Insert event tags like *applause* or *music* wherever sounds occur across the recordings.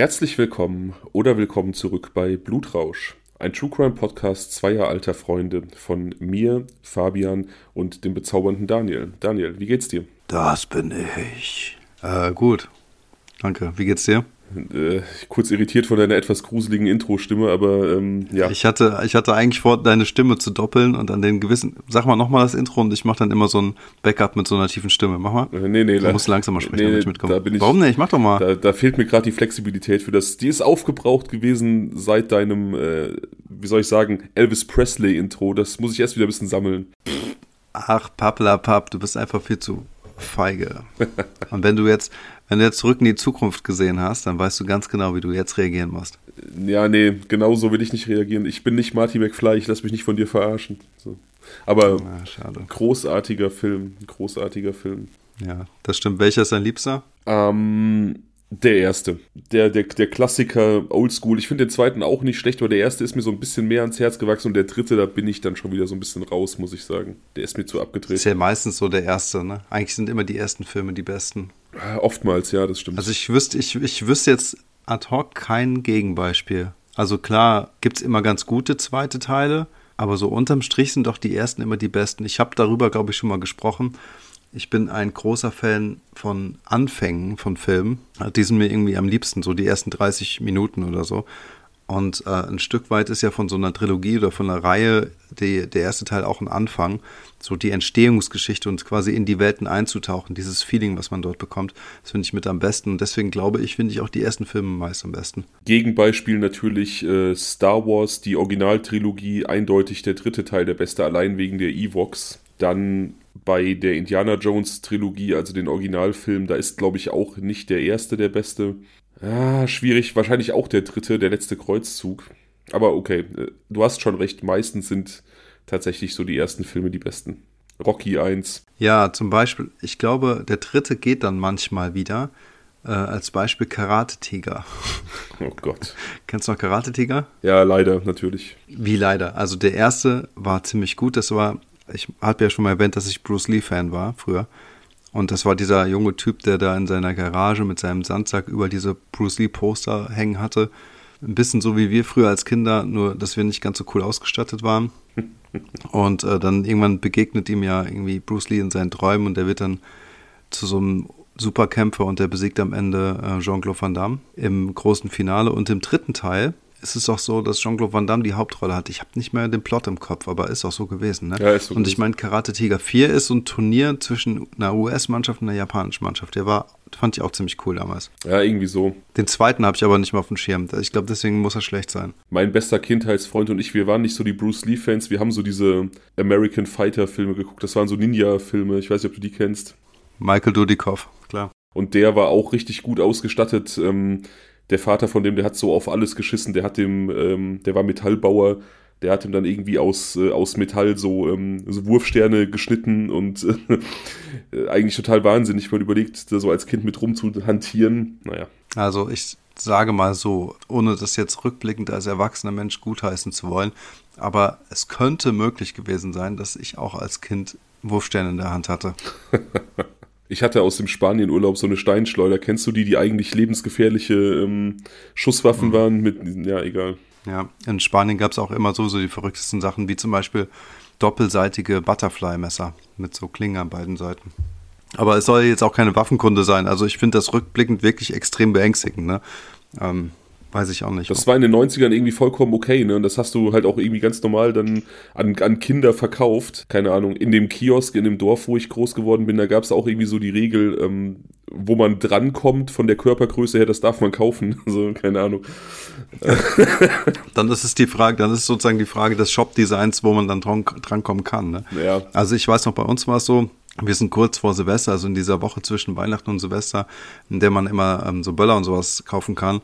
Herzlich willkommen oder willkommen zurück bei Blutrausch, ein True Crime Podcast zweier alter Freunde von mir, Fabian und dem bezaubernden Daniel. Daniel, wie geht's dir? Das bin ich. Äh, gut. Danke. Wie geht's dir? Äh, kurz irritiert von deiner etwas gruseligen Intro-Stimme, aber ähm, ja. Ich hatte, ich hatte eigentlich vor, deine Stimme zu doppeln und an den gewissen. Sag mal nochmal das Intro und ich mache dann immer so ein Backup mit so einer tiefen Stimme. Mach mal. Äh, nee, nee, du musst langsamer sprechen, nee, damit ich mitkomme. Da bin ich, Warum nicht? Mach doch mal. Da, da fehlt mir gerade die Flexibilität für das. Die ist aufgebraucht gewesen seit deinem, äh, wie soll ich sagen, Elvis Presley-Intro. Das muss ich erst wieder ein bisschen sammeln. Ach, Pappla Papp, du bist einfach viel zu feige. *laughs* Und wenn du jetzt, wenn du jetzt zurück in die Zukunft gesehen hast, dann weißt du ganz genau, wie du jetzt reagieren musst. Ja, nee, genau so will ich nicht reagieren. Ich bin nicht Marty McFly, ich lass mich nicht von dir verarschen. So. Aber ah, großartiger Film, großartiger Film. Ja, das stimmt. Welcher ist dein Liebster? Ähm, der erste. Der, der, der Klassiker Oldschool. Ich finde den zweiten auch nicht schlecht, aber der erste ist mir so ein bisschen mehr ans Herz gewachsen und der dritte, da bin ich dann schon wieder so ein bisschen raus, muss ich sagen. Der ist mir zu abgedreht. Ist ja meistens so der erste, ne? Eigentlich sind immer die ersten Filme die besten. Oftmals, ja, das stimmt. Also ich wüsste, ich, ich wüsste jetzt ad hoc kein Gegenbeispiel. Also klar, gibt es immer ganz gute zweite Teile, aber so unterm Strich sind doch die ersten immer die besten. Ich habe darüber, glaube ich, schon mal gesprochen ich bin ein großer Fan von Anfängen von Filmen. Die sind mir irgendwie am liebsten, so die ersten 30 Minuten oder so. Und äh, ein Stück weit ist ja von so einer Trilogie oder von einer Reihe die, der erste Teil auch ein Anfang, so die Entstehungsgeschichte und quasi in die Welten einzutauchen, dieses Feeling, was man dort bekommt, das finde ich mit am besten. Und deswegen glaube ich, finde ich auch die ersten Filme meist am besten. Gegenbeispiel natürlich äh, Star Wars, die Originaltrilogie, eindeutig der dritte Teil der beste, allein wegen der Evox. Dann bei der Indiana Jones Trilogie, also den Originalfilm, da ist, glaube ich, auch nicht der erste der beste. Ah, schwierig, wahrscheinlich auch der dritte, der letzte Kreuzzug. Aber okay, äh, du hast schon recht, meistens sind tatsächlich so die ersten Filme die besten. Rocky 1. Ja, zum Beispiel, ich glaube, der dritte geht dann manchmal wieder. Äh, als Beispiel Karate Tiger. *laughs* Oh Gott. Kennst du noch Karate Tiger? Ja, leider, natürlich. Wie leider? Also der erste war ziemlich gut. Das war ich habe ja schon mal erwähnt, dass ich Bruce Lee-Fan war früher. Und das war dieser junge Typ, der da in seiner Garage mit seinem Sandsack über diese Bruce Lee-Poster hängen hatte. Ein bisschen so wie wir früher als Kinder, nur dass wir nicht ganz so cool ausgestattet waren. *laughs* Und äh, dann irgendwann begegnet ihm ja irgendwie Bruce Lee in seinen Träumen und der wird dann zu so einem Superkämpfer und der besiegt am Ende äh, Jean-Claude Van Damme im großen Finale. Und im dritten Teil ist es auch so, dass Jean-Claude Van Damme die Hauptrolle hat. Ich habe nicht mehr den Plot im Kopf, aber ist auch so gewesen. Ne? Ja, ist so und ich meine, Karate Tiger 4 ist so ein Turnier zwischen einer US-Mannschaft und einer japanischen Mannschaft. Der war, fand ich auch ziemlich cool damals. Ja, irgendwie so. Den zweiten habe ich aber nicht mehr auf dem Schirm. Ich glaube, deswegen muss er schlecht sein. Mein bester Kindheitsfreund und ich, wir waren nicht so die Bruce Lee-Fans. Wir haben so diese American Fighter-Filme geguckt. Das waren so Ninja-Filme. Ich weiß nicht, ob du die kennst. Michael Dudikoff, klar. Und der war auch richtig gut ausgestattet. Ähm, der Vater von dem, der hat so auf alles geschissen, der hat dem, ähm, der war Metallbauer, der hat ihm dann irgendwie aus, äh, aus Metall so, ähm, so Wurfsterne geschnitten und *laughs* äh, eigentlich total wahnsinnig, mal überlegt, da so als Kind mit rumzuhantieren. Naja. Also ich sage mal so, ohne das jetzt rückblickend als erwachsener Mensch gutheißen zu wollen, aber es könnte möglich gewesen sein, dass ich auch als Kind Wurfsterne in der Hand hatte. *laughs* Ich hatte aus dem Spanienurlaub so eine Steinschleuder. Kennst du die, die eigentlich lebensgefährliche ähm, Schusswaffen mhm. waren? Mit, ja, egal. Ja, in Spanien gab es auch immer so, so die verrücktesten Sachen, wie zum Beispiel doppelseitige Butterfly-Messer mit so Klingen an beiden Seiten. Aber es soll jetzt auch keine Waffenkunde sein. Also ich finde das rückblickend wirklich extrem beängstigend. Ne? Ähm, Weiß ich auch nicht. Das war in den 90ern irgendwie vollkommen okay, ne? Und das hast du halt auch irgendwie ganz normal dann an, an Kinder verkauft. Keine Ahnung, in dem Kiosk, in dem Dorf, wo ich groß geworden bin, da gab es auch irgendwie so die Regel, ähm, wo man drankommt von der Körpergröße her, das darf man kaufen. *laughs* Also, keine Ahnung. *laughs* dann ist es die Frage, dann ist sozusagen die Frage des Shop-Designs, wo man dann dran, drankommen kann. Ne? Ja. Also ich weiß noch, bei uns war es so, wir sind kurz vor Silvester, also in dieser Woche zwischen Weihnachten und Silvester, in der man immer ähm, so Böller und sowas kaufen kann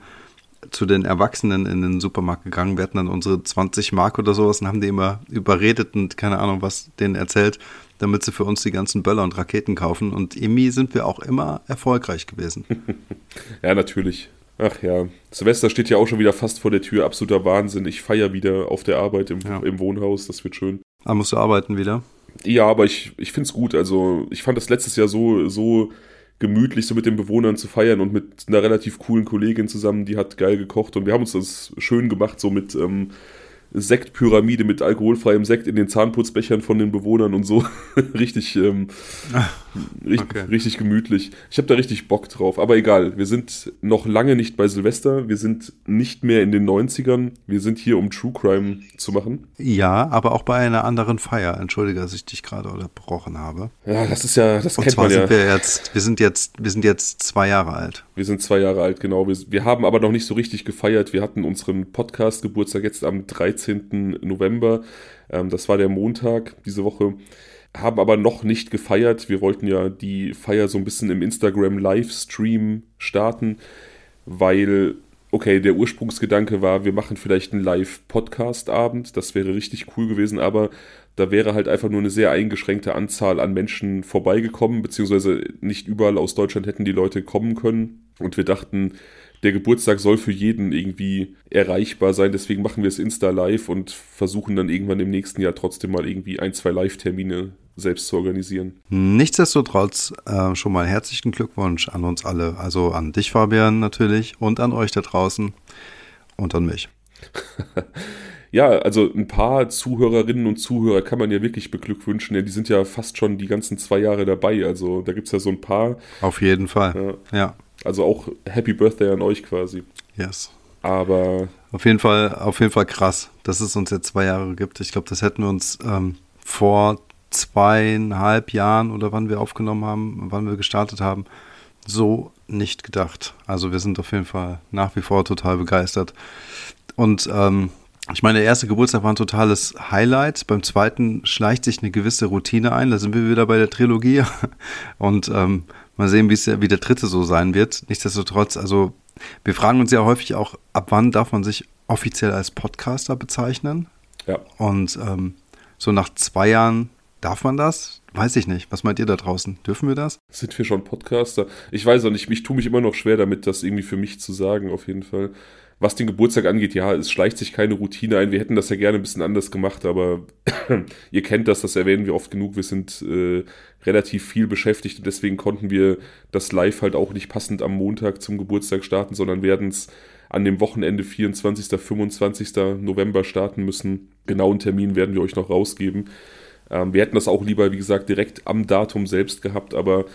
zu den Erwachsenen in den Supermarkt gegangen. Wir hatten dann unsere 20 Mark oder sowas und haben die immer überredet und keine Ahnung, was denen erzählt, damit sie für uns die ganzen Böller und Raketen kaufen. Und irgendwie sind wir auch immer erfolgreich gewesen. *laughs* ja, natürlich. Ach ja, Silvester steht ja auch schon wieder fast vor der Tür. Absoluter Wahnsinn. Ich feiere wieder auf der Arbeit im, ja. im Wohnhaus. Das wird schön. Ah, musst du arbeiten wieder? Ja, aber ich, ich finde es gut. Also, ich fand das letztes Jahr so, so gemütlich so mit den Bewohnern zu feiern und mit einer relativ coolen Kollegin zusammen, die hat geil gekocht und wir haben uns das schön gemacht, so mit ähm, Sektpyramide mit alkoholfreiem Sekt in den Zahnputzbechern von den Bewohnern und so. *laughs* richtig, ähm, ah, richtig, okay. richtig gemütlich. Ich habe da richtig Bock drauf. Aber egal, wir sind noch lange nicht bei Silvester. Wir sind nicht mehr in den 90ern. Wir sind hier, um True Crime zu machen. Ja, aber auch bei einer anderen Feier. Entschuldige, dass ich dich gerade unterbrochen habe. Ja, das ist ja, das und kennt man ja. Sind wir, jetzt, wir, sind jetzt, wir sind jetzt zwei Jahre alt. Wir sind zwei Jahre alt, genau. Wir, wir haben aber noch nicht so richtig gefeiert. Wir hatten unseren Podcast-Geburtstag jetzt am 13. November. Ähm, das war der Montag diese Woche. Haben aber noch nicht gefeiert. Wir wollten ja die Feier so ein bisschen im Instagram-Livestream starten, weil, okay, der Ursprungsgedanke war, wir machen vielleicht einen Live-Podcast-Abend. Das wäre richtig cool gewesen, aber da wäre halt einfach nur eine sehr eingeschränkte Anzahl an Menschen vorbeigekommen, beziehungsweise nicht überall aus Deutschland hätten die Leute kommen können. Und wir dachten, der Geburtstag soll für jeden irgendwie erreichbar sein. Deswegen machen wir es Insta live und versuchen dann irgendwann im nächsten Jahr trotzdem mal irgendwie ein, zwei Live-Termine selbst zu organisieren. Nichtsdestotrotz äh, schon mal herzlichen Glückwunsch an uns alle. Also an dich, Fabian, natürlich und an euch da draußen und an mich. *laughs* ja, also ein paar Zuhörerinnen und Zuhörer kann man ja wirklich beglückwünschen. Ja, die sind ja fast schon die ganzen zwei Jahre dabei. Also da gibt es ja so ein paar. Auf jeden Fall. Ja. ja. Also auch Happy Birthday an euch quasi. Yes. Aber. Auf jeden Fall, auf jeden Fall krass, dass es uns jetzt zwei Jahre gibt. Ich glaube, das hätten wir uns ähm, vor zweieinhalb Jahren oder wann wir aufgenommen haben, wann wir gestartet haben, so nicht gedacht. Also wir sind auf jeden Fall nach wie vor total begeistert. Und ähm, ich meine, der erste Geburtstag war ein totales Highlight. Beim zweiten schleicht sich eine gewisse Routine ein. Da sind wir wieder bei der Trilogie. *laughs* Und ähm, mal sehen, wie der dritte so sein wird. Nichtsdestotrotz, also wir fragen uns ja häufig auch, ab wann darf man sich offiziell als Podcaster bezeichnen? Ja. Und ähm, so nach zwei Jahren darf man das? Weiß ich nicht. Was meint ihr da draußen? Dürfen wir das? Sind wir schon Podcaster? Ich weiß auch nicht. Ich tue mich immer noch schwer damit, das irgendwie für mich zu sagen, auf jeden Fall. Was den Geburtstag angeht, ja, es schleicht sich keine Routine ein. Wir hätten das ja gerne ein bisschen anders gemacht, aber *clears throat* ihr kennt das, das erwähnen wir oft genug. Wir sind äh, relativ viel beschäftigt und deswegen konnten wir das Live halt auch nicht passend am Montag zum Geburtstag starten, sondern werden es an dem Wochenende 24. 25. November starten müssen. Genauen Termin werden wir euch noch rausgeben. Ähm, wir hätten das auch lieber, wie gesagt, direkt am Datum selbst gehabt, aber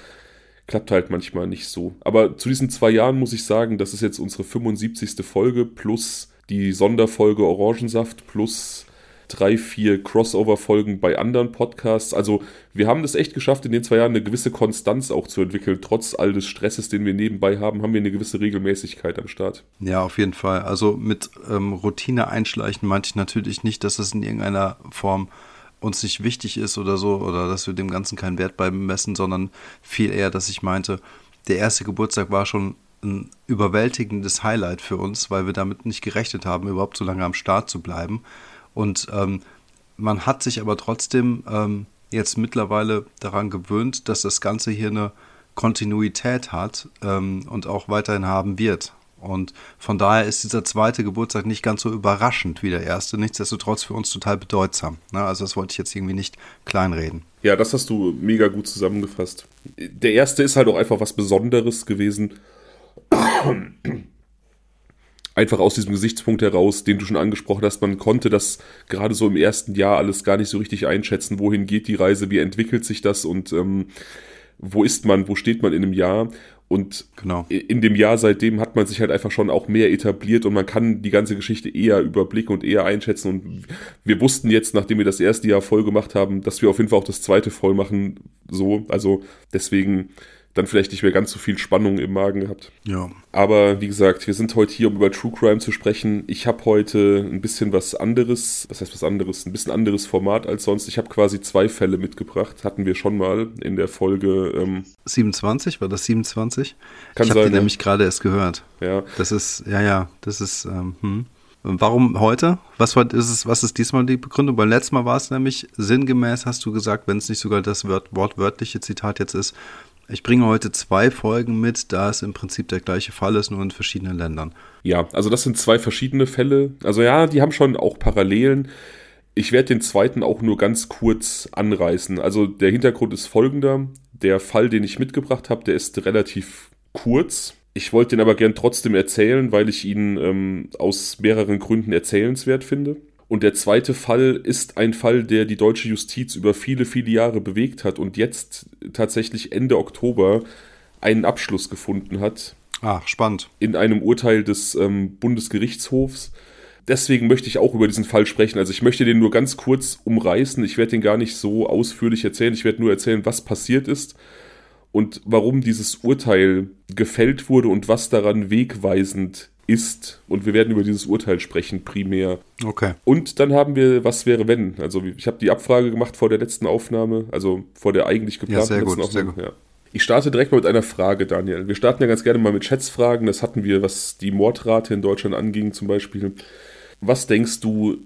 klappt halt manchmal nicht so. Aber zu diesen zwei Jahren muss ich sagen, das ist jetzt unsere 75. Folge plus die Sonderfolge Orangensaft plus drei, vier Crossover-Folgen bei anderen Podcasts. Also wir haben es echt geschafft, in den zwei Jahren eine gewisse Konstanz auch zu entwickeln. Trotz all des Stresses, den wir nebenbei haben, haben wir eine gewisse Regelmäßigkeit am Start. Ja, auf jeden Fall. Also mit ähm, Routine einschleichen meinte ich natürlich nicht, dass es in irgendeiner Form uns nicht wichtig ist oder so, oder dass wir dem Ganzen keinen Wert beimessen, sondern viel eher, dass ich meinte, der erste Geburtstag war schon ein überwältigendes Highlight für uns, weil wir damit nicht gerechnet haben, überhaupt so lange am Start zu bleiben. Und ähm, man hat sich aber trotzdem ähm, jetzt mittlerweile daran gewöhnt, dass das Ganze hier eine Kontinuität hat ähm, und auch weiterhin haben wird. Und von daher ist dieser zweite Geburtstag nicht ganz so überraschend wie der erste, nichtsdestotrotz für uns total bedeutsam. Ne? Also das wollte ich jetzt irgendwie nicht kleinreden. Ja, das hast du mega gut zusammengefasst. Der erste ist halt auch einfach was Besonderes gewesen. Einfach aus diesem Gesichtspunkt heraus, den du schon angesprochen hast, man konnte das gerade so im ersten Jahr alles gar nicht so richtig einschätzen, wohin geht die Reise, wie entwickelt sich das und ähm, wo ist man, wo steht man in einem Jahr. Und genau. in dem Jahr seitdem hat man sich halt einfach schon auch mehr etabliert und man kann die ganze Geschichte eher überblicken und eher einschätzen. Und wir wussten jetzt, nachdem wir das erste Jahr voll gemacht haben, dass wir auf jeden Fall auch das zweite voll machen. So, also deswegen dann vielleicht nicht mehr ganz so viel Spannung im Magen gehabt. Ja. Aber wie gesagt, wir sind heute hier, um über True Crime zu sprechen. Ich habe heute ein bisschen was anderes, was heißt was anderes, ein bisschen anderes Format als sonst. Ich habe quasi zwei Fälle mitgebracht, hatten wir schon mal in der Folge. Ähm 27, war das 27? Kann ich habe die nämlich gerade erst gehört. Ja. Das ist, ja, ja, das ist, ähm, hm. Warum heute? Was, ist es, was ist diesmal die Begründung? Beim letzten Mal war es nämlich sinngemäß, hast du gesagt, wenn es nicht sogar das wortwörtliche Zitat jetzt ist, ich bringe heute zwei Folgen mit, da es im Prinzip der gleiche Fall ist, nur in verschiedenen Ländern. Ja, also das sind zwei verschiedene Fälle. Also ja, die haben schon auch Parallelen. Ich werde den zweiten auch nur ganz kurz anreißen. Also der Hintergrund ist folgender. Der Fall, den ich mitgebracht habe, der ist relativ kurz. Ich wollte den aber gern trotzdem erzählen, weil ich ihn ähm, aus mehreren Gründen erzählenswert finde. Und der zweite Fall ist ein Fall, der die deutsche Justiz über viele, viele Jahre bewegt hat und jetzt tatsächlich Ende Oktober einen Abschluss gefunden hat. Ach, spannend. In einem Urteil des ähm, Bundesgerichtshofs. Deswegen möchte ich auch über diesen Fall sprechen. Also ich möchte den nur ganz kurz umreißen. Ich werde den gar nicht so ausführlich erzählen. Ich werde nur erzählen, was passiert ist und warum dieses Urteil gefällt wurde und was daran wegweisend ist. Und wir werden über dieses Urteil sprechen, primär. Okay. Und dann haben wir, was wäre wenn? Also ich habe die Abfrage gemacht vor der letzten Aufnahme, also vor der eigentlich geplanten ja, sehr letzten gut, Aufnahme. Sehr gut. Ja. Ich starte direkt mal mit einer Frage, Daniel. Wir starten ja ganz gerne mal mit Schätzfragen. Das hatten wir, was die Mordrate in Deutschland anging, zum Beispiel. Was denkst du,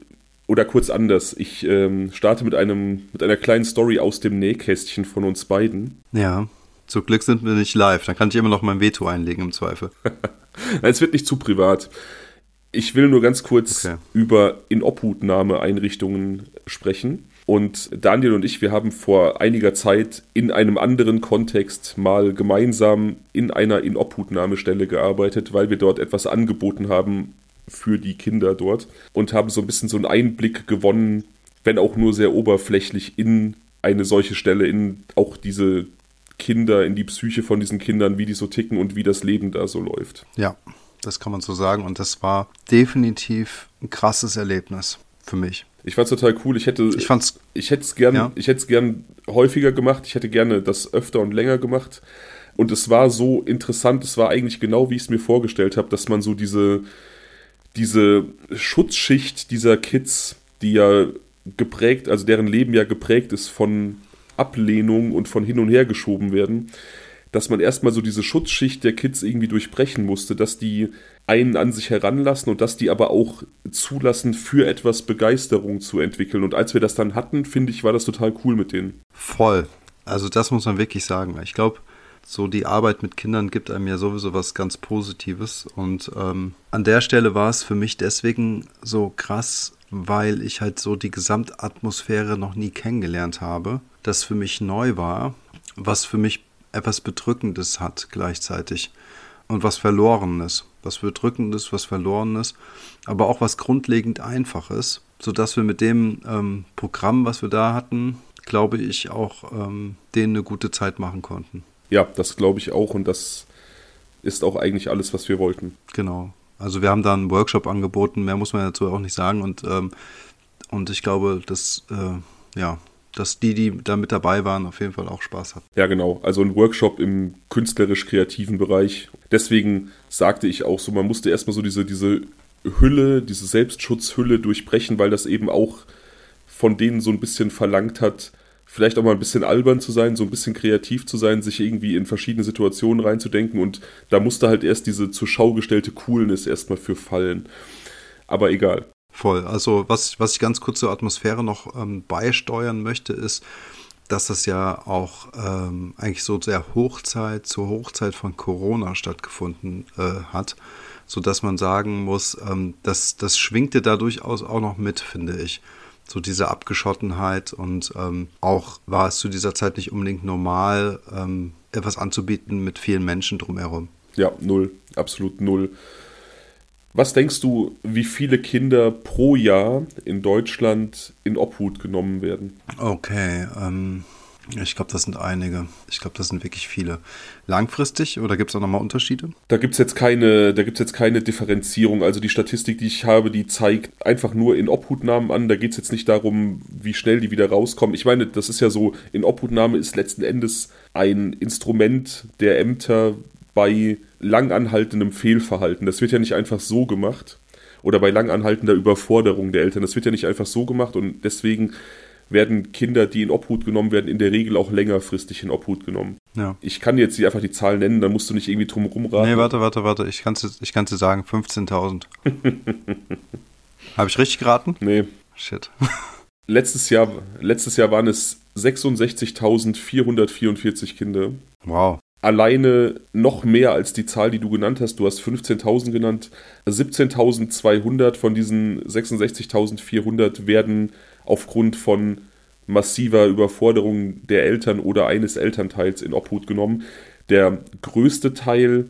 oder kurz anders, ich ähm, starte mit, einem, mit einer kleinen Story aus dem Nähkästchen von uns beiden. Ja, zum Glück sind wir nicht live. Dann kann ich immer noch mein Veto einlegen im Zweifel. *laughs* es wird nicht zu privat. Ich will nur ganz kurz Okay. über Inobhutnahme-Einrichtungen sprechen. Und Daniel und ich, wir haben vor einiger Zeit in einem anderen Kontext mal gemeinsam in einer Inobhutnahmestelle gearbeitet, weil wir dort etwas angeboten haben für die Kinder dort und haben so ein bisschen so einen Einblick gewonnen, wenn auch nur sehr oberflächlich in eine solche Stelle, in auch diese Kinder, in die Psyche von diesen Kindern, wie die so ticken und wie das Leben da so läuft. Ja, das kann man so sagen. Und das war definitiv ein krasses Erlebnis für mich. Ich fand's total cool. Ich hätte, Ich fand's, ich hätte es gern, Ja. ich hätte es gern häufiger gemacht. Ich hätte gerne das öfter und länger gemacht. Und es war so interessant. Es war eigentlich genau, wie ich es mir vorgestellt habe, dass man so diese, diese Schutzschicht dieser Kids, die ja geprägt, also deren Leben ja geprägt ist von Ablehnung und von hin und her geschoben werden, dass man erstmal so diese Schutzschicht der Kids irgendwie durchbrechen musste, dass die einen an sich heranlassen und dass die aber auch zulassen, für etwas Begeisterung zu entwickeln. Und als wir das dann hatten, finde ich, war das total cool mit denen. Voll. Also das muss man wirklich sagen. Ich glaube, so die Arbeit mit Kindern gibt einem ja sowieso was ganz Positives. Und ähm, an der Stelle war es für mich deswegen so krass, weil ich halt so die Gesamtatmosphäre noch nie kennengelernt habe. Das für mich neu war, was für mich etwas Bedrückendes hat gleichzeitig. Und was Verlorenes. Was Bedrückendes, was Verlorenes, aber auch was grundlegend Einfaches, sodass wir mit dem ähm, Programm, was wir da hatten, glaube ich, auch ähm, denen eine gute Zeit machen konnten. Ja, das glaube ich auch und das ist auch eigentlich alles, was wir wollten. Genau. Also wir haben da einen Workshop angeboten, mehr muss man dazu auch nicht sagen. Und, ähm, und ich glaube, dass, äh, ja, dass die, die da mit dabei waren, auf jeden Fall auch Spaß hatten. Ja, genau. Also ein Workshop im künstlerisch-kreativen Bereich. Deswegen sagte ich auch so, man musste erstmal so diese, diese Hülle, diese Selbstschutzhülle durchbrechen, weil das eben auch von denen so ein bisschen verlangt hat, vielleicht auch mal ein bisschen albern zu sein, so ein bisschen kreativ zu sein, sich irgendwie in verschiedene Situationen reinzudenken und da musste halt erst diese zur Schau gestellte Coolness erstmal für fallen. Aber egal. Voll. Also was, was ich ganz kurz zur Atmosphäre noch ähm, beisteuern möchte, ist, dass das ja auch ähm, eigentlich so der Hochzeit, zur Hochzeit von Corona stattgefunden äh, hat, sodass man sagen muss, ähm, das, das schwingte da durchaus auch noch mit, finde ich. So diese Abgeschottenheit und ähm, auch war es zu dieser Zeit nicht unbedingt normal, ähm, etwas anzubieten mit vielen Menschen drumherum. Ja, null. Absolut null. Was denkst du, wie viele Kinder pro Jahr in Deutschland in Obhut genommen werden? Okay, ähm, ich glaube, das sind einige. Ich glaube, das sind wirklich viele. Langfristig oder gibt es auch nochmal Unterschiede? Da gibt es jetzt keine, da gibt's jetzt keine Differenzierung. Also die Statistik, die ich habe, die zeigt einfach nur in Obhutnahmen an. Da geht es jetzt nicht darum, wie schnell die wieder rauskommen. Ich meine, das ist ja so, in Obhutnahme ist letzten Endes ein Instrument der Ämter bei langanhaltendem Fehlverhalten. Das wird ja nicht einfach so gemacht. Oder bei langanhaltender Überforderung der Eltern. Das wird ja nicht einfach so gemacht und deswegen werden Kinder, die in Obhut genommen werden, in der Regel auch längerfristig in Obhut genommen. Ja. Ich kann jetzt hier einfach die Zahlen nennen, dann musst du nicht irgendwie drum rumraten. Nee, warte, warte, warte. Ich kann es ich kann's dir sagen, 15.000. *laughs* Habe ich richtig geraten? Nee. Shit. *laughs* Letztes Jahr, letztes Jahr waren es 66.444 Kinder. Wow. Alleine noch mehr als die Zahl, die du genannt hast. Du hast 15.000 genannt. 17.200 von diesen 66.400 werden aufgrund von massiver Überforderung der Eltern oder eines Elternteils in Obhut genommen. Der größte Teil,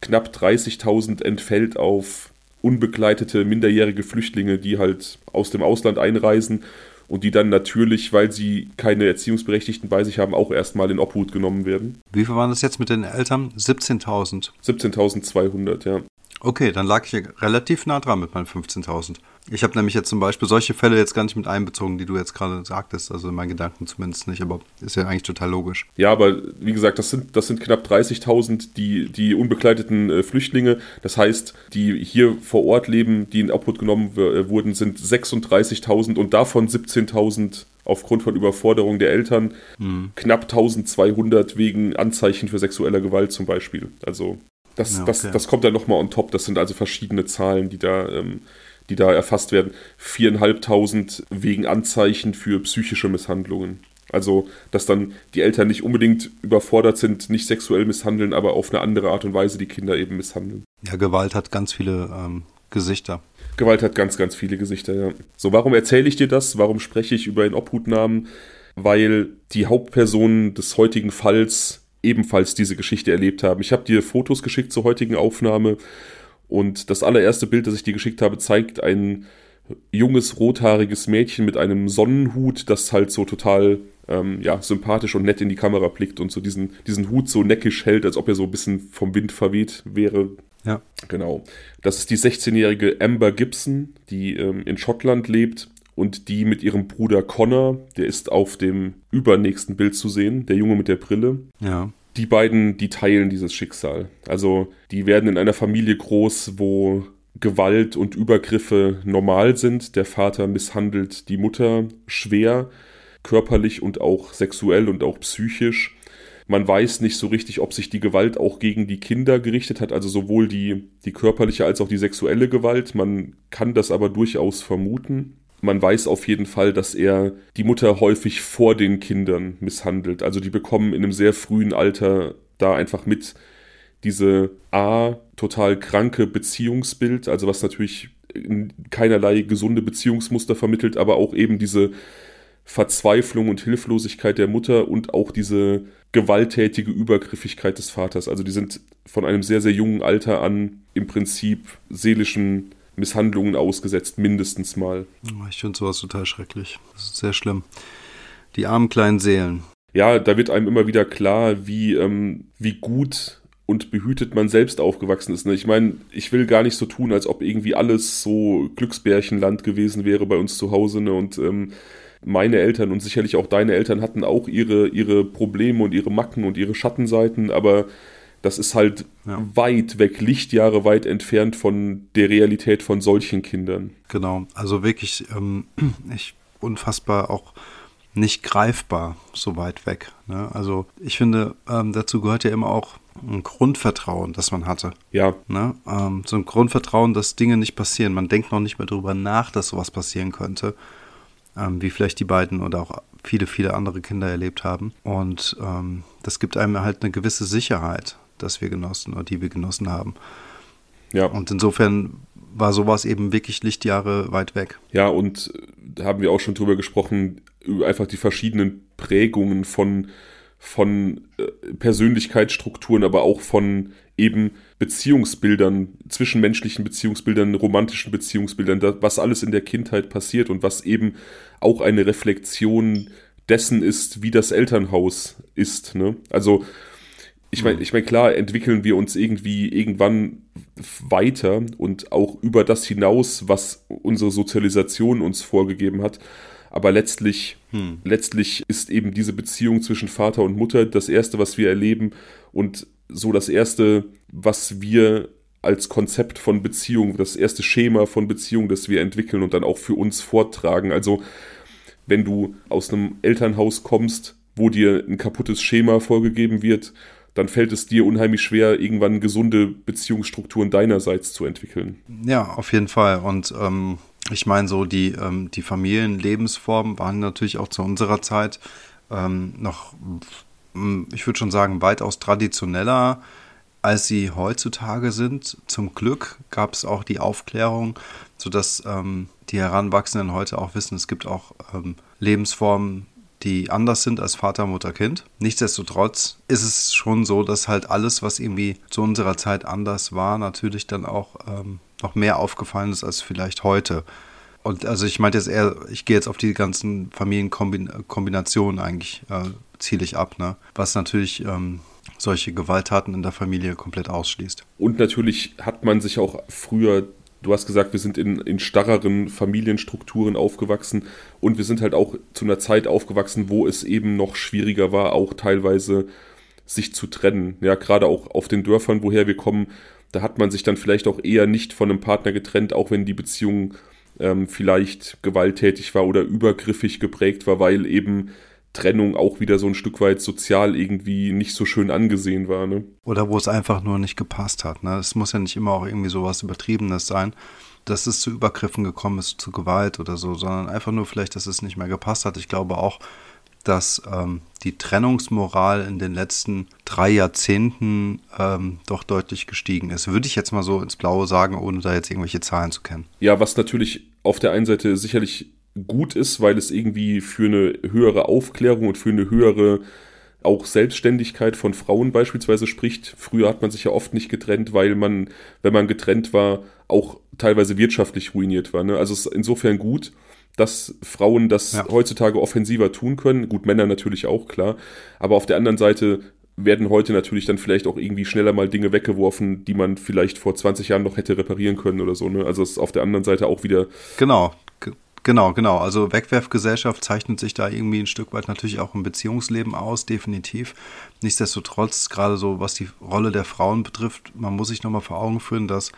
knapp 30.000, entfällt auf unbegleitete minderjährige Flüchtlinge, die halt aus dem Ausland einreisen und die dann natürlich, weil sie keine Erziehungsberechtigten bei sich haben, auch erstmal in Obhut genommen werden. Wie viel waren das jetzt mit den Eltern? 17.000. 17.200, ja. Okay, dann lag ich relativ nah dran mit meinen 15.000. Ich habe nämlich jetzt zum Beispiel solche Fälle jetzt gar nicht mit einbezogen, die du jetzt gerade sagtest, also in meinen Gedanken zumindest nicht, aber ist ja eigentlich total logisch. Ja, aber wie gesagt, das sind, das sind knapp 30.000 die, die unbegleiteten äh, Flüchtlinge. Das heißt, die hier vor Ort leben, die in Obhut genommen äh, wurden, sind 36.000 und davon 17.000 aufgrund von Überforderung der Eltern, mhm. knapp 1200 wegen Anzeichen für sexueller Gewalt zum Beispiel. Also das, ja, okay. das, das kommt dann nochmal on top. Das sind also verschiedene Zahlen, die da, ähm, die da erfasst werden. Viereinhalbtausend wegen Anzeichen für psychische Misshandlungen. Also, dass dann die Eltern nicht unbedingt überfordert sind, nicht sexuell misshandeln, aber auf eine andere Art und Weise die Kinder eben misshandeln. Ja, Gewalt hat ganz viele ähm, Gesichter. Gewalt hat ganz, ganz viele Gesichter, ja. So, warum erzähle ich dir das? Warum spreche ich über den Obhutnamen? Weil die Hauptpersonen des heutigen Falls ebenfalls diese Geschichte erlebt haben. Ich habe dir Fotos geschickt zur heutigen Aufnahme und das allererste Bild, das ich dir geschickt habe, zeigt ein junges, rothaariges Mädchen mit einem Sonnenhut, das halt so total ähm, ja, sympathisch und nett in die Kamera blickt und so diesen, diesen Hut so neckisch hält, als ob er so ein bisschen vom Wind verweht wäre. Ja. Genau. Das ist die 16-jährige Amber Gibson, die ähm, in Schottland lebt und die mit ihrem Bruder Connor, der ist auf dem übernächsten Bild zu sehen, der Junge mit der Brille. Ja. Die beiden, die teilen dieses Schicksal. Also die werden in einer Familie groß, wo Gewalt und Übergriffe normal sind. Der Vater misshandelt die Mutter schwer, körperlich und auch sexuell und auch psychisch. Man weiß nicht so richtig, ob sich die Gewalt auch gegen die Kinder gerichtet hat, also sowohl die, die körperliche als auch die sexuelle Gewalt. Man kann das aber durchaus vermuten man weiß auf jeden Fall, dass er die Mutter häufig vor den Kindern misshandelt. Also die bekommen in einem sehr frühen Alter da einfach mit diese A, total kranke Beziehungsbild, also was natürlich keinerlei gesunde Beziehungsmuster vermittelt, aber auch eben diese Verzweiflung und Hilflosigkeit der Mutter und auch diese gewalttätige Übergriffigkeit des Vaters. Also die sind von einem sehr, sehr jungen Alter an im Prinzip seelischen Misshandlungen ausgesetzt, mindestens mal. Ich finde sowas total schrecklich. Das ist sehr schlimm. Die armen kleinen Seelen. Ja, da wird einem immer wieder klar, wie, ähm, wie gut und behütet man selbst aufgewachsen ist. Ne? Ich meine, ich will gar nicht so tun, als ob irgendwie alles so Glücksbärchenland gewesen wäre bei uns zu Hause. Ne? Und ähm, meine Eltern und sicherlich auch deine Eltern hatten auch ihre, ihre Probleme und ihre Macken und ihre Schattenseiten, aber das ist halt ja. weit weg, Lichtjahre weit entfernt von der Realität von solchen Kindern. Genau, also wirklich ähm, *clears throat* ich, unfassbar auch nicht greifbar so weit weg. Ne? Also ich finde, ähm, dazu gehört ja immer auch ein Grundvertrauen, das man hatte. Ja. Ne? Ähm, so ein Grundvertrauen, dass Dinge nicht passieren. Man denkt noch nicht mehr darüber nach, dass sowas passieren könnte. Ähm, wie vielleicht die beiden oder auch viele, viele andere Kinder erlebt haben. Und ähm, das gibt einem halt eine gewisse Sicherheit das wir genossen oder die wir genossen haben. Ja. Und insofern war sowas eben wirklich Lichtjahre weit weg. Ja, und da haben wir auch schon drüber gesprochen, über einfach die verschiedenen Prägungen von, von äh, Persönlichkeitsstrukturen, aber auch von eben Beziehungsbildern, zwischenmenschlichen Beziehungsbildern, romantischen Beziehungsbildern, was alles in der Kindheit passiert und was eben auch eine Reflexion dessen ist, wie das Elternhaus ist. Ne? Also ich meine, mhm. ich meine, klar entwickeln wir uns irgendwie irgendwann weiter und auch über das hinaus, was unsere Sozialisation uns vorgegeben hat. Aber letztlich, hm. letztlich ist eben diese Beziehung zwischen Vater und Mutter das erste, was wir erleben und so das erste, was wir als Konzept von Beziehung, das erste Schema von Beziehung, das wir entwickeln und dann auch für uns vortragen. Also, wenn du aus einem Elternhaus kommst, wo dir ein kaputtes Schema vorgegeben wird, dann fällt es dir unheimlich schwer, irgendwann gesunde Beziehungsstrukturen deinerseits zu entwickeln. Ja, auf jeden Fall. Und ähm, ich meine, so die, ähm, die Familienlebensformen waren natürlich auch zu unserer Zeit ähm, noch, ich würde schon sagen, weitaus traditioneller, als sie heutzutage sind. Zum Glück gab es auch die Aufklärung, sodass ähm, die Heranwachsenden heute auch wissen, es gibt auch ähm, Lebensformen, die anders sind als Vater, Mutter, Kind. Nichtsdestotrotz ist es schon so, dass halt alles, was irgendwie zu unserer Zeit anders war, natürlich dann auch ähm, noch mehr aufgefallen ist als vielleicht heute. Und also ich meinte jetzt eher, ich gehe jetzt auf die ganzen Familienkombinationen eigentlich, äh, ziele ab, ne? Was natürlich ähm, solche Gewalttaten in der Familie komplett ausschließt. Und natürlich hat man sich auch früher du hast gesagt, wir sind in, in starreren Familienstrukturen aufgewachsen und wir sind halt auch zu einer Zeit aufgewachsen, wo es eben noch schwieriger war, auch teilweise sich zu trennen. Ja, gerade auch auf den Dörfern, woher wir kommen, da hat man sich dann vielleicht auch eher nicht von einem Partner getrennt, auch wenn die Beziehung ähm, vielleicht gewalttätig war oder übergriffig geprägt war, weil eben Trennung auch wieder so ein Stück weit sozial irgendwie nicht so schön angesehen war. Ne? Oder wo es einfach nur nicht gepasst hat. Ne? Es muss ja nicht immer auch irgendwie so was Übertriebenes sein, dass es zu Übergriffen gekommen ist, zu Gewalt oder so, sondern einfach nur vielleicht, dass es nicht mehr gepasst hat. Ich glaube auch, dass ähm, die Trennungsmoral in den letzten drei Jahrzehnten ähm, doch deutlich gestiegen ist. Würde ich jetzt mal so ins Blaue sagen, ohne da jetzt irgendwelche Zahlen zu kennen. Ja, was natürlich auf der einen Seite sicherlich gut ist, weil es irgendwie für eine höhere Aufklärung und für eine höhere auch Selbstständigkeit von Frauen beispielsweise spricht. Früher hat man sich ja oft nicht getrennt, weil man, wenn man getrennt war, auch teilweise wirtschaftlich ruiniert war. Ne? Also es ist insofern gut, dass Frauen das ja. heutzutage offensiver tun können. Gut, Männer natürlich auch, klar. Aber auf der anderen Seite werden heute natürlich dann vielleicht auch irgendwie schneller mal Dinge weggeworfen, die man vielleicht vor 20 Jahren noch hätte reparieren können oder so. Ne? Also es ist auf der anderen Seite auch wieder. Genau, Genau, genau. Also Wegwerfgesellschaft zeichnet sich da irgendwie ein Stück weit natürlich auch im Beziehungsleben aus, definitiv. Nichtsdestotrotz, gerade so was die Rolle der Frauen betrifft, man muss sich nochmal vor Augen führen, dass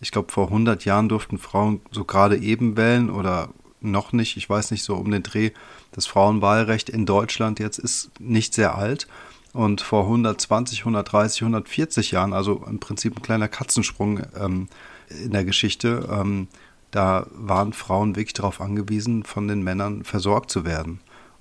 ich glaube, vor 100 Jahren durften Frauen so gerade eben wählen oder noch nicht, ich weiß nicht, so um den Dreh. Das Frauenwahlrecht in Deutschland jetzt ist nicht sehr alt. Und vor 120, 130, 140 Jahren, also im Prinzip ein kleiner Katzensprung ähm, in der Geschichte, ähm, da waren Frauen wirklich darauf angewiesen, von den Männern versorgt zu werden.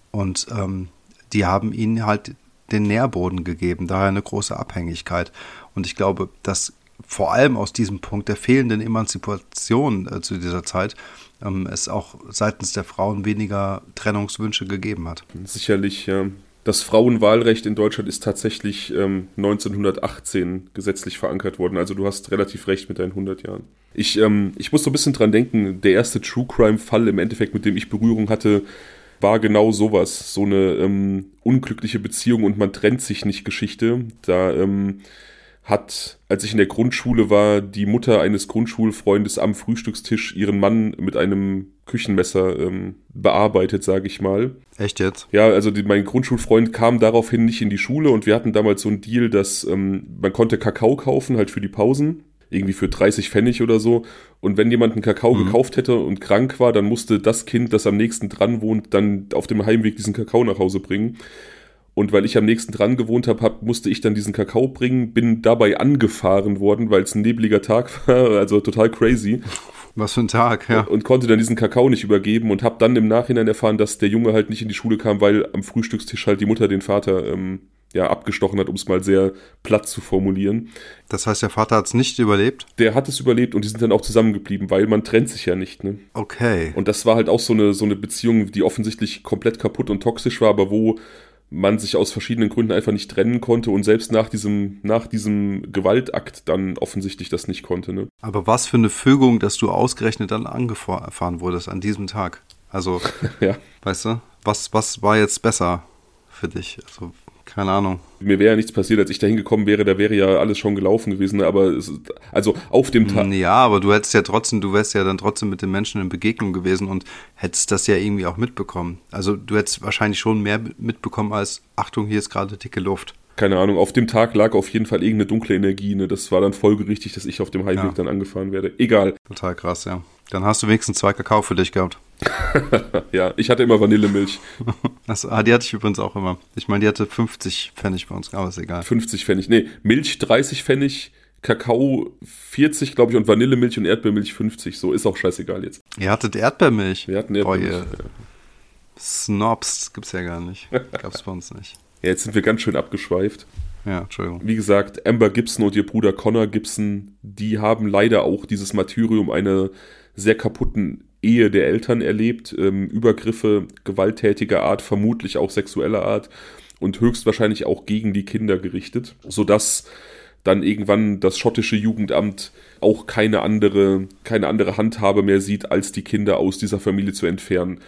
Und ähm, die haben ihnen halt den Nährboden gegeben, daher eine große Abhängigkeit. Und ich glaube, dass vor allem aus diesem Punkt der fehlenden Emanzipation äh, zu dieser Zeit ähm, es auch seitens der Frauen weniger Trennungswünsche gegeben hat. Sicherlich, ja. Das Frauenwahlrecht in Deutschland ist tatsächlich ähm, 1918 gesetzlich verankert worden. Also du hast relativ recht mit deinen 100 Jahren. Ich, ähm, ich muss so ein bisschen dran denken, der erste True Crime-Fall im Endeffekt, mit dem ich Berührung hatte, war genau sowas. So eine ähm, unglückliche Beziehung und man trennt sich nicht Geschichte. Da ähm, hat, als ich in der Grundschule war, die Mutter eines Grundschulfreundes am Frühstückstisch ihren Mann mit einem Küchenmesser ähm, bearbeitet, sage ich mal. Echt jetzt? Ja, also die, mein Grundschulfreund kam daraufhin nicht in die Schule und wir hatten damals so einen Deal, dass ähm, man konnte Kakao kaufen, halt für die Pausen irgendwie für 30 Pfennig oder so. Und wenn jemand einen Kakao mhm. gekauft hätte und krank war, dann musste das Kind, das am nächsten dran wohnt, dann auf dem Heimweg diesen Kakao nach Hause bringen. Und weil ich am nächsten dran gewohnt habe, hab, musste ich dann diesen Kakao bringen, bin dabei angefahren worden, weil es ein nebliger Tag *laughs* war, also total crazy. Was für ein Tag, ja. Und, und konnte dann diesen Kakao nicht übergeben und habe dann im Nachhinein erfahren, dass der Junge halt nicht in die Schule kam, weil am Frühstückstisch halt die Mutter den Vater ähm, ja, abgestochen hat, um es mal sehr platt zu formulieren. Das heißt, der Vater hat es nicht überlebt? Der hat es überlebt und die sind dann auch zusammengeblieben, weil man trennt sich ja nicht. Ne? Okay. Und das war halt auch so eine, so eine Beziehung, die offensichtlich komplett kaputt und toxisch war, aber wo man sich aus verschiedenen Gründen einfach nicht trennen konnte und selbst nach diesem, nach diesem Gewaltakt dann offensichtlich das nicht konnte. Ne? Aber was für eine Fügung, dass du ausgerechnet dann angefahren wurdest an diesem Tag. Also, *laughs* ja. weißt du, was, was war jetzt besser für dich? Also, keine Ahnung. Mir wäre ja nichts passiert, als ich da hingekommen wäre, da wäre ja alles schon gelaufen gewesen, aber es, also auf dem Tag. Ja, aber du hättest ja trotzdem, du wärst ja dann trotzdem mit den Menschen in Begegnung gewesen und hättest das ja irgendwie auch mitbekommen. Also du hättest wahrscheinlich schon mehr mitbekommen als, Achtung, hier ist gerade dicke Luft. Keine Ahnung, auf dem Tag lag auf jeden Fall irgendeine dunkle Energie, ne? Das war dann folgerichtig, dass ich auf dem Heimweg ja. dann angefahren werde. Egal. Total krass, ja. Dann hast du wenigstens zwei Kakao für dich gehabt. *laughs* ja, ich hatte immer Vanillemilch. *laughs* Also, ah, die hatte ich übrigens auch immer. Ich meine, die hatte 50 Pfennig bei uns, aber ist egal. 50 Pfennig. Nee, Milch 30 Pfennig, Kakao 40, glaube ich, und Vanillemilch und Erdbeermilch 50. So ist auch scheißegal jetzt. Ihr hattet Erdbeermilch. Wir hatten Erdbeermilch. Oh, ja. Snobs gibt's ja gar nicht. Gab's bei uns nicht. Ja, jetzt sind wir ganz schön abgeschweift. Ja, Entschuldigung. Wie gesagt, Amber Gibson und ihr Bruder Connor Gibson, die haben leider auch dieses Martyrium einer sehr kaputten Ehe der Eltern erlebt, ähm, Übergriffe gewalttätiger Art, vermutlich auch sexueller Art und höchstwahrscheinlich auch gegen die Kinder gerichtet, sodass dann irgendwann das schottische Jugendamt auch keine andere, keine andere Handhabe mehr sieht, als die Kinder aus dieser Familie zu entfernen.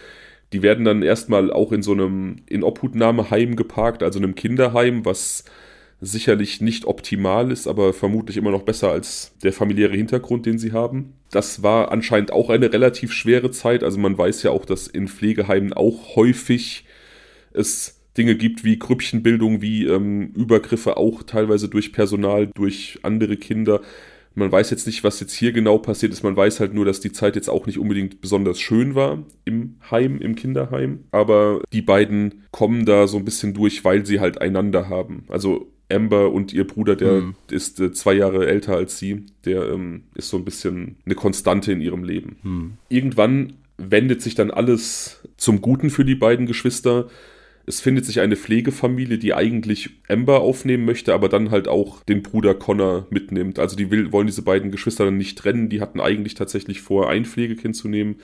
Die werden dann erstmal auch in so einem Inobhutnahmeheim geparkt, also einem Kinderheim, was sicherlich nicht optimal ist, aber vermutlich immer noch besser als der familiäre Hintergrund, den sie haben. Das war anscheinend auch eine relativ schwere Zeit. Also man weiß ja auch, dass in Pflegeheimen auch häufig es Dinge gibt wie Grüppchenbildung, wie ähm, Übergriffe auch teilweise durch Personal, durch andere Kinder. Man weiß jetzt nicht, was jetzt hier genau passiert ist. Man weiß halt nur, dass die Zeit jetzt auch nicht unbedingt besonders schön war im Heim, im Kinderheim. Aber die beiden kommen da so ein bisschen durch, weil sie halt einander haben. Also Amber und ihr Bruder, der hm. ist äh, zwei Jahre älter als sie, der ähm, ist so ein bisschen eine Konstante in ihrem Leben. Hm. Irgendwann wendet sich dann alles zum Guten für die beiden Geschwister. Es findet sich eine Pflegefamilie, die eigentlich Amber aufnehmen möchte, aber dann halt auch den Bruder Connor mitnimmt. Also die will, wollen diese beiden Geschwister dann nicht trennen. Die hatten eigentlich tatsächlich vor, ein Pflegekind zu nehmen,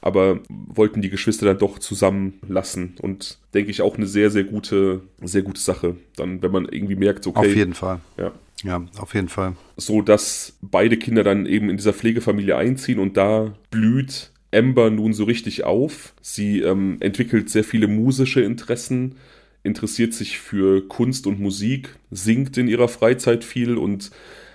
aber wollten die Geschwister dann doch zusammenlassen. Und denke ich auch eine sehr, sehr gute, sehr gute Sache. Dann, wenn man irgendwie merkt, okay. Auf jeden Fall. Ja. Ja, auf jeden Fall. So dass beide Kinder dann eben in dieser Pflegefamilie einziehen und da blüht Amber nun so richtig auf. Sie ähm, entwickelt sehr viele musische Interessen, interessiert sich für Kunst und Musik, singt in ihrer Freizeit viel und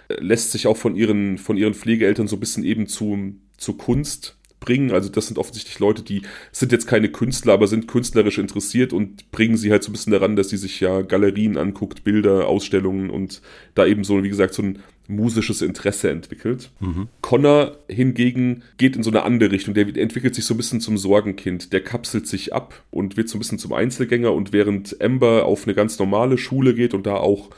äh, lässt sich auch von ihren, von ihren Pflegeeltern so ein bisschen eben zu, zu Kunst bringen. Also das sind offensichtlich Leute, die sind jetzt keine Künstler, aber sind künstlerisch interessiert und bringen sie halt so ein bisschen daran, dass sie sich ja Galerien anguckt, Bilder, Ausstellungen und da eben so, wie gesagt, so ein musisches Interesse entwickelt. Mhm. Connor hingegen geht in so eine andere Richtung. Der entwickelt sich so ein bisschen zum Sorgenkind. Der kapselt sich ab und wird so ein bisschen zum Einzelgänger. Und während Amber auf eine ganz normale Schule geht und da auch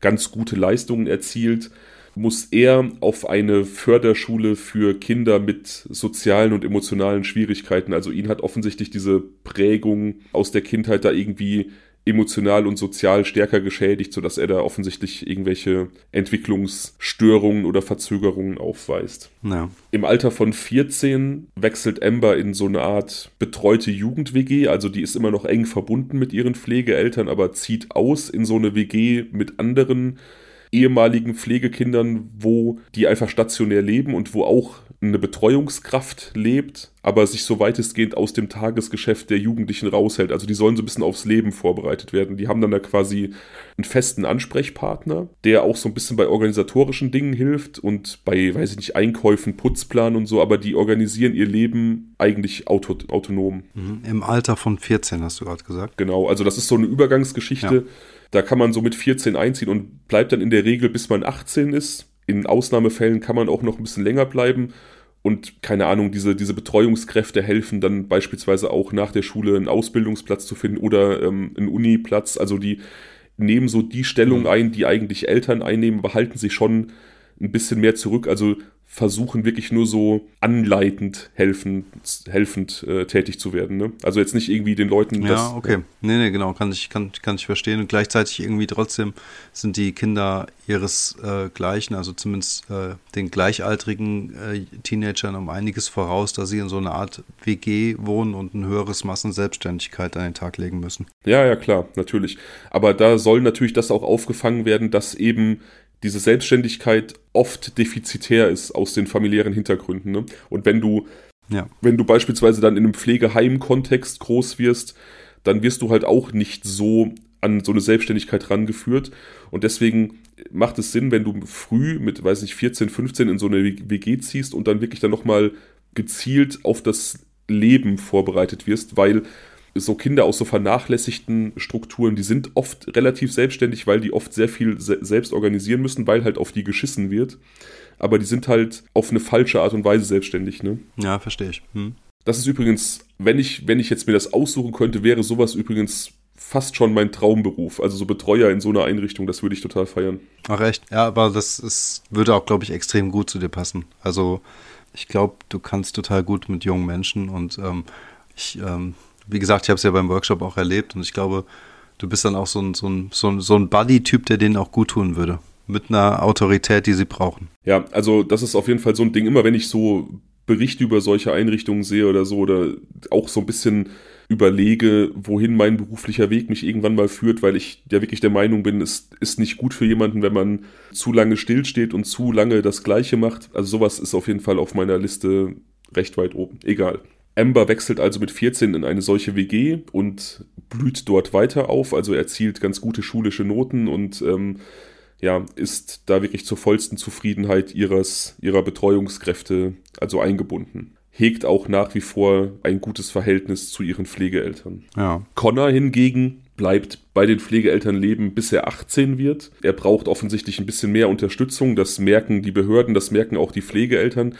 ganz gute Leistungen erzielt, muss er auf eine Förderschule für Kinder mit sozialen und emotionalen Schwierigkeiten. Also ihn hat offensichtlich diese Prägung aus der Kindheit da irgendwie emotional und sozial stärker geschädigt, sodass er da offensichtlich irgendwelche Entwicklungsstörungen oder Verzögerungen aufweist. Ja. Im Alter von 14 wechselt Amber in so eine Art betreute Jugend-WG, also die ist immer noch eng verbunden mit ihren Pflegeeltern, aber zieht aus in so eine WG mit anderen ehemaligen Pflegekindern, wo die einfach stationär leben und wo auch eine Betreuungskraft lebt, aber sich so weitestgehend aus dem Tagesgeschäft der Jugendlichen raushält. Also die sollen so ein bisschen aufs Leben vorbereitet werden. Die haben dann da quasi einen festen Ansprechpartner, der auch so ein bisschen bei organisatorischen Dingen hilft und bei, weiß ich nicht, Einkäufen, Putzplan und so, aber die organisieren ihr Leben eigentlich auto autonom. Mhm. Im Alter von 14 hast du gerade gesagt. Genau, also das ist so eine Übergangsgeschichte. Ja. Da kann man so mit 14 einziehen und bleibt dann in der Regel, bis man 18 ist. In Ausnahmefällen kann man auch noch ein bisschen länger bleiben und keine Ahnung, diese, diese Betreuungskräfte helfen dann beispielsweise auch nach der Schule einen Ausbildungsplatz zu finden oder ähm, einen Uniplatz. Also die nehmen so die Stellung mhm. ein, die eigentlich Eltern einnehmen, aber halten sich schon ein bisschen mehr zurück. Also versuchen wirklich nur so anleitend helfend, helfend äh, tätig zu werden. Ne? Also jetzt nicht irgendwie den Leuten. Ja, das, okay. Nee, nee, genau, kann ich, kann, kann ich verstehen. Und gleichzeitig irgendwie trotzdem sind die Kinder ihresgleichen, äh, also zumindest äh, den gleichaltrigen äh, Teenagern um einiges voraus, da sie in so einer Art WG wohnen und ein höheres Massen Selbstständigkeit an den Tag legen müssen. Ja, ja, klar, natürlich. Aber da soll natürlich das auch aufgefangen werden, dass eben diese Selbstständigkeit oft defizitär ist aus den familiären Hintergründen. Ne? Und wenn du, ja. wenn du beispielsweise dann in einem Pflegeheim-Kontext groß wirst, dann wirst du halt auch nicht so an so eine Selbstständigkeit rangeführt. Und deswegen macht es Sinn, wenn du früh mit, weiß nicht, 14, 15 in so eine WG ziehst und dann wirklich dann nochmal gezielt auf das Leben vorbereitet wirst, weil so Kinder aus so vernachlässigten Strukturen, die sind oft relativ selbstständig, weil die oft sehr viel se selbst organisieren müssen, weil halt auf die geschissen wird. Aber die sind halt auf eine falsche Art und Weise selbstständig, ne? Ja, verstehe ich. Hm. Das ist übrigens, wenn ich, wenn ich jetzt mir das aussuchen könnte, wäre sowas übrigens fast schon mein Traumberuf. Also so Betreuer in so einer Einrichtung, das würde ich total feiern. Ach echt? Ja, aber das ist, würde auch, glaube ich, extrem gut zu dir passen. Also ich glaube, du kannst total gut mit jungen Menschen und ähm, ich ähm, wie gesagt, ich habe es ja beim Workshop auch erlebt und ich glaube, du bist dann auch so ein, so ein, so ein, so ein Buddy-Typ, der denen auch gut tun würde. Mit einer Autorität, die sie brauchen. Ja, also das ist auf jeden Fall so ein Ding. Immer wenn ich so Berichte über solche Einrichtungen sehe oder so oder auch so ein bisschen überlege, wohin mein beruflicher Weg mich irgendwann mal führt, weil ich ja wirklich der Meinung bin, es ist nicht gut für jemanden, wenn man zu lange stillsteht und zu lange das Gleiche macht. Also sowas ist auf jeden Fall auf meiner Liste recht weit oben. Egal. Amber wechselt also mit 14 in eine solche WG und blüht dort weiter auf, also erzielt ganz gute schulische Noten und ähm, ja, ist da wirklich zur vollsten Zufriedenheit ihres, ihrer Betreuungskräfte also eingebunden. Hegt auch nach wie vor ein gutes Verhältnis zu ihren Pflegeeltern. Ja. Connor hingegen bleibt bei den Pflegeeltern leben, bis er 18 wird. Er braucht offensichtlich ein bisschen mehr Unterstützung. Das merken die Behörden, das merken auch die Pflegeeltern.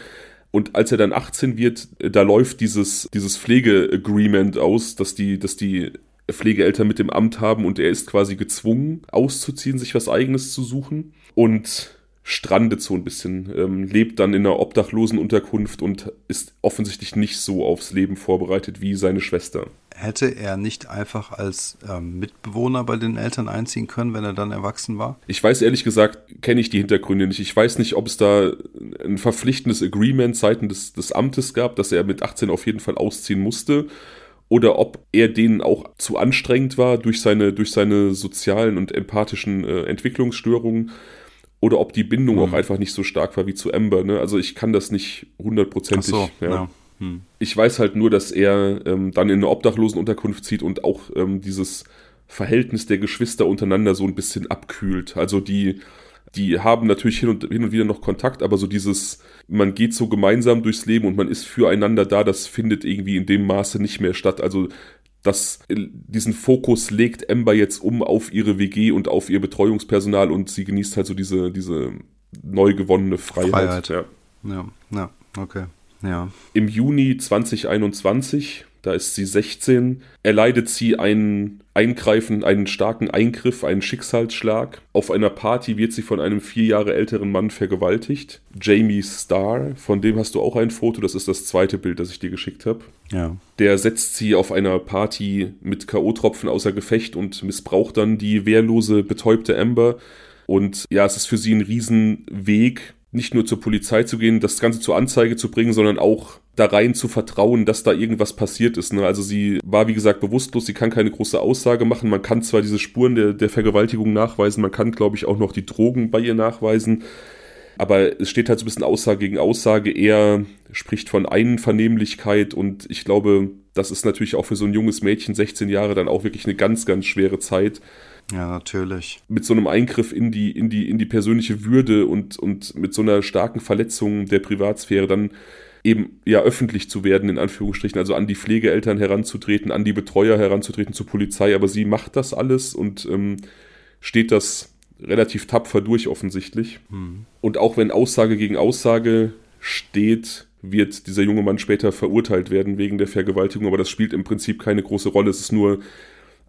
Und als er dann 18 wird, da läuft dieses, dieses Pflegeagreement aus, dass die, dass die Pflegeeltern mit dem Amt haben und er ist quasi gezwungen, auszuziehen, sich was eigenes zu suchen. Und strandet so ein bisschen, ähm, lebt dann in einer obdachlosen Unterkunft und ist offensichtlich nicht so aufs Leben vorbereitet wie seine Schwester. Hätte er nicht einfach als ähm, Mitbewohner bei den Eltern einziehen können, wenn er dann erwachsen war? Ich weiß ehrlich gesagt, kenne ich die Hintergründe nicht. Ich weiß nicht, ob es da ein verpflichtendes Agreement seitens des, des Amtes gab, dass er mit 18 auf jeden Fall ausziehen musste oder ob er denen auch zu anstrengend war durch seine, durch seine sozialen und empathischen äh, Entwicklungsstörungen oder ob die Bindung mhm. auch einfach nicht so stark war wie zu Amber. Ne? Also ich kann das nicht hundertprozentig. So, ja. ja. Hm. Ich weiß halt nur, dass er ähm, dann in eine Obdachlosenunterkunft zieht und auch ähm, dieses Verhältnis der Geschwister untereinander so ein bisschen abkühlt. Also die, die haben natürlich hin und, hin und wieder noch Kontakt, aber so dieses, man geht so gemeinsam durchs Leben und man ist füreinander da, das findet irgendwie in dem Maße nicht mehr statt. Also das, diesen Fokus legt Ember jetzt um auf ihre WG und auf ihr Betreuungspersonal und sie genießt halt so diese, diese neu gewonnene Freiheit. Freiheit. Ja. ja, ja, okay. Ja. Im Juni 2021 da ist sie 16, erleidet sie einen Eingreifen, einen starken Eingriff, einen Schicksalsschlag. Auf einer Party wird sie von einem vier Jahre älteren Mann vergewaltigt. Jamie Starr, von dem hast du auch ein Foto, das ist das zweite Bild, das ich dir geschickt habe. Ja. Der setzt sie auf einer Party mit K.O.-Tropfen außer Gefecht und missbraucht dann die wehrlose, betäubte Amber. Und ja, es ist für sie ein Riesenweg, nicht nur zur Polizei zu gehen, das Ganze zur Anzeige zu bringen, sondern auch da rein zu vertrauen, dass da irgendwas passiert ist. Ne? Also sie war, wie gesagt, bewusstlos, sie kann keine große Aussage machen. Man kann zwar diese Spuren der, der Vergewaltigung nachweisen, man kann, glaube ich, auch noch die Drogen bei ihr nachweisen. Aber es steht halt so ein bisschen Aussage gegen Aussage. Er spricht von Einvernehmlichkeit und ich glaube, das ist natürlich auch für so ein junges Mädchen, 16 Jahre, dann auch wirklich eine ganz, ganz schwere Zeit. Ja, natürlich. Mit so einem Eingriff in die, in die, in die persönliche Würde und, und mit so einer starken Verletzung der Privatsphäre dann eben ja öffentlich zu werden, in Anführungsstrichen, also an die Pflegeeltern heranzutreten, an die Betreuer heranzutreten, zur Polizei, aber sie macht das alles und ähm, steht das relativ tapfer durch offensichtlich. Hm. Und auch wenn Aussage gegen Aussage steht, wird dieser junge Mann später verurteilt werden wegen der Vergewaltigung, aber das spielt im Prinzip keine große Rolle. Es ist nur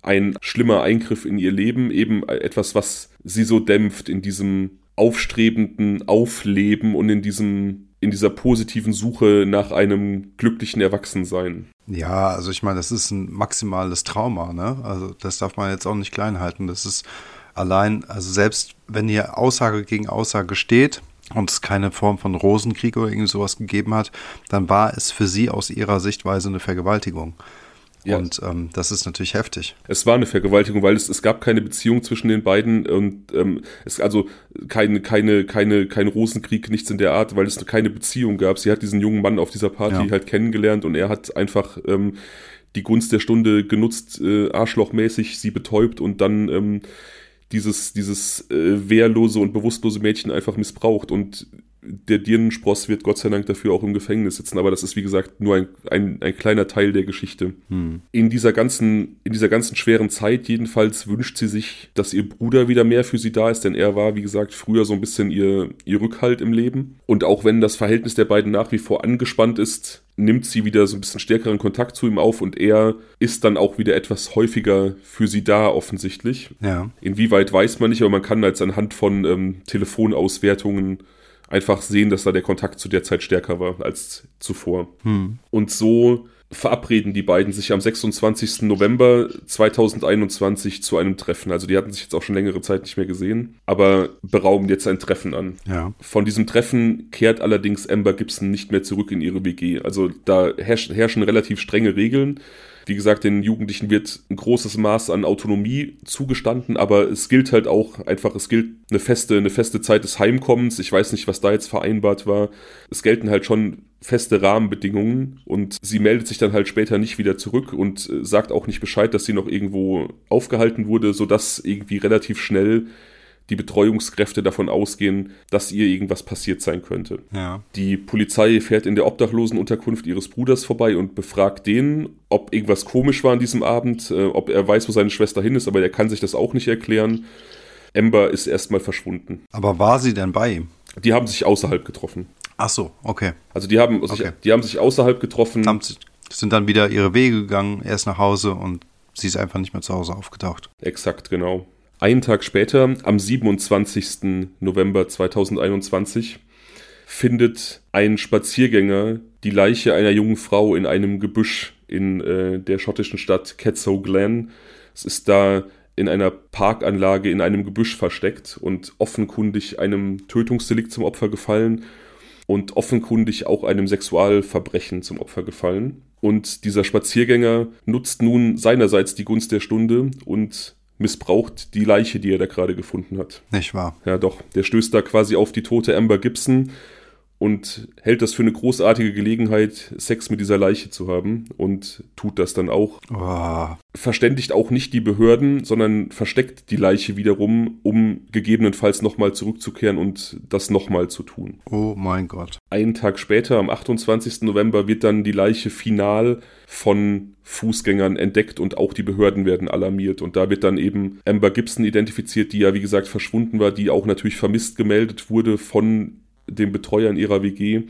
ein schlimmer Eingriff in ihr Leben, eben etwas, was sie so dämpft in diesem aufstrebenden Aufleben und in diesem in dieser positiven Suche nach einem glücklichen Erwachsensein. Ja, also ich meine, das ist ein maximales Trauma, ne? Also das darf man jetzt auch nicht klein halten. Das ist allein, also selbst wenn hier Aussage gegen Aussage steht, und es keine Form von Rosenkrieg oder irgendwie sowas gegeben hat, dann war es für sie aus ihrer Sichtweise eine Vergewaltigung. Ja. Und ähm, das ist natürlich heftig. Es war eine Vergewaltigung, weil es, es gab keine Beziehung zwischen den beiden und ähm, es also keine, keine, keine, kein Rosenkrieg, nichts in der Art, weil es keine Beziehung gab. Sie hat diesen jungen Mann auf dieser Party ja. halt kennengelernt und er hat einfach ähm, die Gunst der Stunde genutzt, äh, arschlochmäßig sie betäubt und dann ähm, dieses, dieses äh, wehrlose und bewusstlose Mädchen einfach missbraucht und der Dirnenspross wird Gott sei Dank dafür auch im Gefängnis sitzen, aber das ist wie gesagt nur ein, ein, ein kleiner Teil der Geschichte. Hm. In dieser ganzen, in dieser ganzen schweren Zeit jedenfalls wünscht sie sich, dass ihr Bruder wieder mehr für sie da ist, denn er war, wie gesagt, früher so ein bisschen ihr, ihr Rückhalt im Leben. Und auch wenn das Verhältnis der beiden nach wie vor angespannt ist, nimmt sie wieder so ein bisschen stärkeren Kontakt zu ihm auf und er ist dann auch wieder etwas häufiger für sie da offensichtlich. Ja. Inwieweit weiß man nicht, aber man kann als anhand von ähm, Telefonauswertungen einfach sehen, dass da der Kontakt zu der Zeit stärker war als zuvor. Hm. Und so verabreden die beiden sich am 26. November 2021 zu einem Treffen. Also die hatten sich jetzt auch schon längere Zeit nicht mehr gesehen, aber berauben jetzt ein Treffen an. Ja. Von diesem Treffen kehrt allerdings Amber Gibson nicht mehr zurück in ihre WG. Also da herrschen relativ strenge Regeln. Wie gesagt, den Jugendlichen wird ein großes Maß an Autonomie zugestanden, aber es gilt halt auch einfach, es gilt eine feste, eine feste Zeit des Heimkommens. Ich weiß nicht, was da jetzt vereinbart war. Es gelten halt schon feste Rahmenbedingungen und sie meldet sich dann halt später nicht wieder zurück und äh, sagt auch nicht Bescheid, dass sie noch irgendwo aufgehalten wurde, sodass irgendwie relativ schnell die Betreuungskräfte davon ausgehen, dass ihr irgendwas passiert sein könnte. Ja. Die Polizei fährt in der Obdachlosenunterkunft ihres Bruders vorbei und befragt den, ob irgendwas komisch war an diesem Abend, äh, ob er weiß, wo seine Schwester hin ist, aber er kann sich das auch nicht erklären. Amber ist erstmal verschwunden. Aber war sie denn bei ihm? Die haben sich außerhalb getroffen. Ach so, okay. Also die haben, sich, Okay. die haben sich außerhalb getroffen. Haben sie, sind dann wieder ihre Wege gegangen, erst nach Hause und sie ist einfach nicht mehr zu Hause aufgetaucht. Exakt, genau. Einen Tag später, am 27. November 2021, findet ein Spaziergänger die Leiche einer jungen Frau in einem Gebüsch in äh, der schottischen Stadt Ketso Glen. Es ist da in einer Parkanlage in einem Gebüsch versteckt und offenkundig einem Tötungsdelikt zum Opfer gefallen und offenkundig auch einem Sexualverbrechen zum Opfer gefallen. Und dieser Spaziergänger nutzt nun seinerseits die Gunst der Stunde und missbraucht die Leiche, die er da gerade gefunden hat. Nicht wahr? Ja, doch, der stößt da quasi auf die tote Amber Gibson und hält das für eine großartige Gelegenheit, Sex mit dieser Leiche zu haben und tut das dann auch. Oh, Verständigt auch nicht die Behörden, sondern versteckt die Leiche wiederum, um gegebenenfalls nochmal zurückzukehren und das nochmal zu tun. oh mein Gott. Einen Tag später, am 28. November, wird dann die Leiche final von Fußgängern entdeckt und auch die Behörden werden alarmiert. Und da wird dann eben Amber Gibson identifiziert, die ja, wie gesagt, verschwunden war, die auch natürlich vermisst gemeldet wurde von den Betreuern ihrer WG.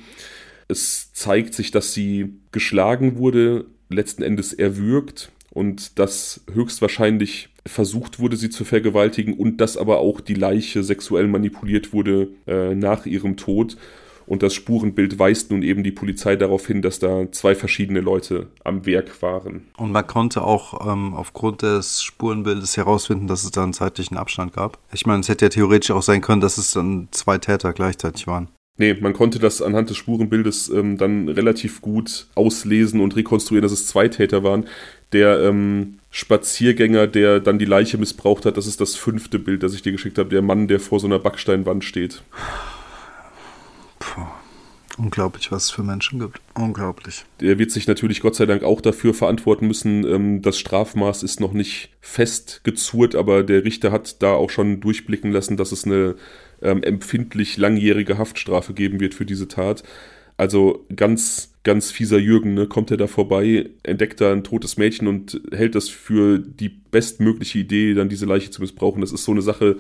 Es zeigt sich, dass sie geschlagen wurde, letzten Endes erwürgt und dass höchstwahrscheinlich versucht wurde, sie zu vergewaltigen und dass aber auch die Leiche sexuell manipuliert wurde äh, nach ihrem Tod. Und das Spurenbild weist nun eben die Polizei darauf hin, dass da zwei verschiedene Leute am Werk waren. Und man konnte auch ähm, aufgrund des Spurenbildes herausfinden, dass es da einen zeitlichen Abstand gab. Ich meine, es hätte ja theoretisch auch sein können, dass es dann zwei Täter gleichzeitig waren. Nee, man konnte das anhand des Spurenbildes ähm, dann relativ gut auslesen und rekonstruieren, dass es zwei Täter waren. Der ähm, Spaziergänger, der dann die Leiche missbraucht hat, das ist das fünfte Bild, das ich dir geschickt habe. Der Mann, der vor so einer Backsteinwand steht. Puh. Unglaublich, was es für Menschen gibt. Unglaublich. Der wird sich natürlich Gott sei Dank auch dafür verantworten müssen. Ähm, das Strafmaß ist noch nicht festgezurrt, aber der Richter hat da auch schon durchblicken lassen, dass es eine ähm, empfindlich langjährige Haftstrafe geben wird für diese Tat. Also ganz, ganz fieser Jürgen, ne? kommt er da vorbei, entdeckt da ein totes Mädchen und hält das für die bestmögliche Idee, dann diese Leiche zu missbrauchen. Das ist so eine Sache,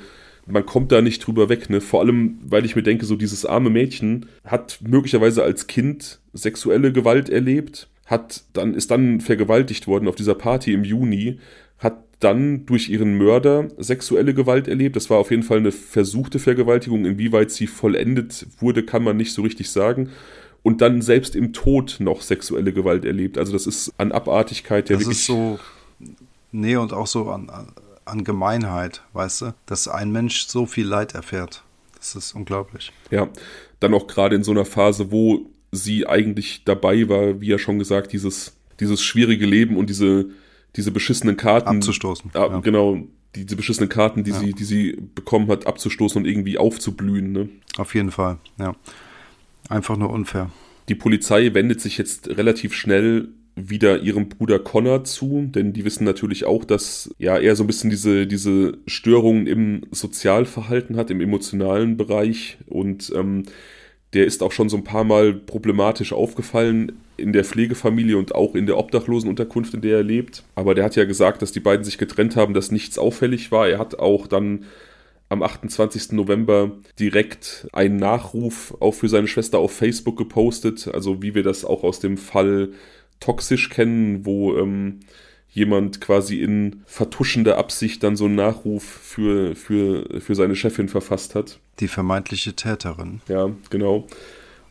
man kommt da nicht drüber weg, ne? Vor allem, weil ich mir denke, so dieses arme Mädchen hat möglicherweise als Kind sexuelle Gewalt erlebt, hat dann, ist dann vergewaltigt worden auf dieser Party im Juni, hat dann durch ihren Mörder sexuelle Gewalt erlebt. Das war auf jeden Fall eine versuchte Vergewaltigung. Inwieweit sie vollendet wurde, kann man nicht so richtig sagen. Und dann selbst im Tod noch sexuelle Gewalt erlebt. Also das ist an Abartigkeit der Das wirklich ist so, nee, und auch so an, an Gemeinheit, weißt du, dass ein Mensch so viel Leid erfährt. Das ist unglaublich. Ja, dann auch gerade in so einer Phase, wo sie eigentlich dabei war, wie ja schon gesagt, dieses, dieses schwierige Leben und diese, diese beschissenen Karten. Abzustoßen. Ah, ja. Genau, diese beschissenen Karten, die, Ja. sie, die sie bekommen hat, abzustoßen und irgendwie aufzublühen. Ne? Auf jeden Fall, ja. Einfach nur unfair. Die Polizei wendet sich jetzt relativ schnell wieder ihrem Bruder Connor zu, denn die wissen natürlich auch, dass ja er so ein bisschen diese, diese Störungen im Sozialverhalten hat, im emotionalen Bereich und ähm, der ist auch schon so ein paar Mal problematisch aufgefallen in der Pflegefamilie und auch in der Obdachlosenunterkunft, in der er lebt. Aber der hat ja gesagt, dass die beiden sich getrennt haben, dass nichts auffällig war. Er hat auch dann am 28. November direkt einen Nachruf auch für seine Schwester auf Facebook gepostet, also wie wir das auch aus dem Fall toxisch kennen, wo ähm, jemand quasi in vertuschender Absicht dann so einen Nachruf für, für, für seine Chefin verfasst hat. Die vermeintliche Täterin. Ja, genau.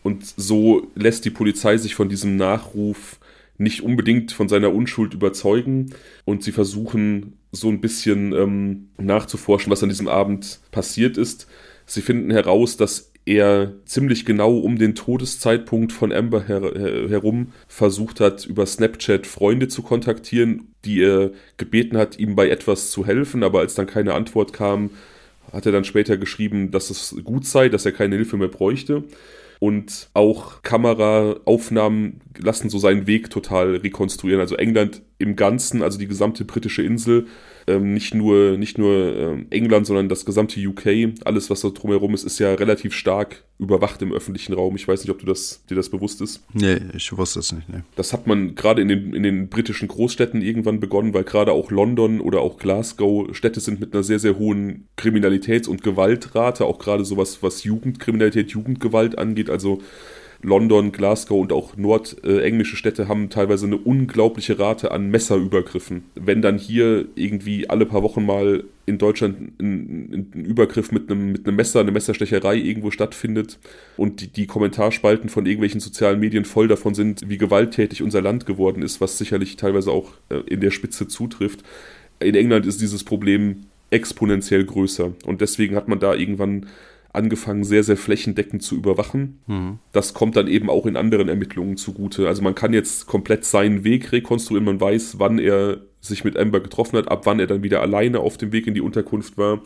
Und so lässt die Polizei sich von diesem Nachruf nicht unbedingt von seiner Unschuld überzeugen und sie versuchen so ein bisschen ähm, nachzuforschen, was an diesem Abend passiert ist. Sie finden heraus, dass er ziemlich genau um den Todeszeitpunkt von Amber her herum versucht hat, über Snapchat Freunde zu kontaktieren, die er gebeten hat, ihm bei etwas zu helfen, aber als dann keine Antwort kam, hat er dann später geschrieben, dass es gut sei, dass er keine Hilfe mehr bräuchte. Und auch Kameraaufnahmen lassen so seinen Weg total rekonstruieren. Also England im Ganzen, also die gesamte britische Insel, ähm, nicht nur, nicht nur ähm, England, sondern das gesamte UK, alles, was da drumherum ist, ist ja relativ stark überwacht im öffentlichen Raum. Ich weiß nicht, ob du das, dir das bewusst ist. Nee, ich wusste es nicht. Nee. Das hat man gerade in den, in den britischen Großstädten irgendwann begonnen, weil gerade auch London oder auch Glasgow Städte sind mit einer sehr, sehr hohen Kriminalitäts- und Gewaltrate, auch gerade sowas, was Jugendkriminalität, Jugendgewalt angeht. Also London, Glasgow und auch nordenglische Städte haben teilweise eine unglaubliche Rate an Messerübergriffen. Wenn dann hier irgendwie alle paar Wochen mal in Deutschland ein, ein Übergriff mit einem, mit einem Messer, eine Messerstecherei irgendwo stattfindet und die, die Kommentarspalten von irgendwelchen sozialen Medien voll davon sind, wie gewalttätig unser Land geworden ist, was sicherlich teilweise auch äh, in der Spitze zutrifft. In England ist dieses Problem exponentiell größer und deswegen hat man da irgendwann angefangen, sehr, sehr flächendeckend zu überwachen. Mhm. Das kommt dann eben auch in anderen Ermittlungen zugute. Also man kann jetzt komplett seinen Weg rekonstruieren. Man weiß, wann er sich mit Amber getroffen hat, ab wann er dann wieder alleine auf dem Weg in die Unterkunft war.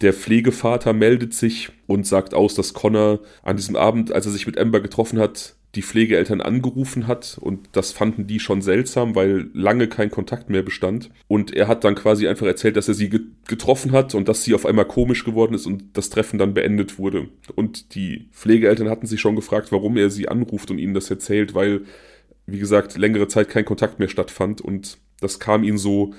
Der Pflegevater meldet sich und sagt aus, dass Connor an diesem Abend, als er sich mit Amber getroffen hat, die Pflegeeltern angerufen hat und das fanden die schon seltsam, weil lange kein Kontakt mehr bestand. Und er hat dann quasi einfach erzählt, dass er sie getroffen hat und dass sie auf einmal komisch geworden ist und das Treffen dann beendet wurde. Und die Pflegeeltern hatten sich schon gefragt, warum er sie anruft und ihnen das erzählt, weil, wie gesagt, längere Zeit kein Kontakt mehr stattfand und das kam ihnen so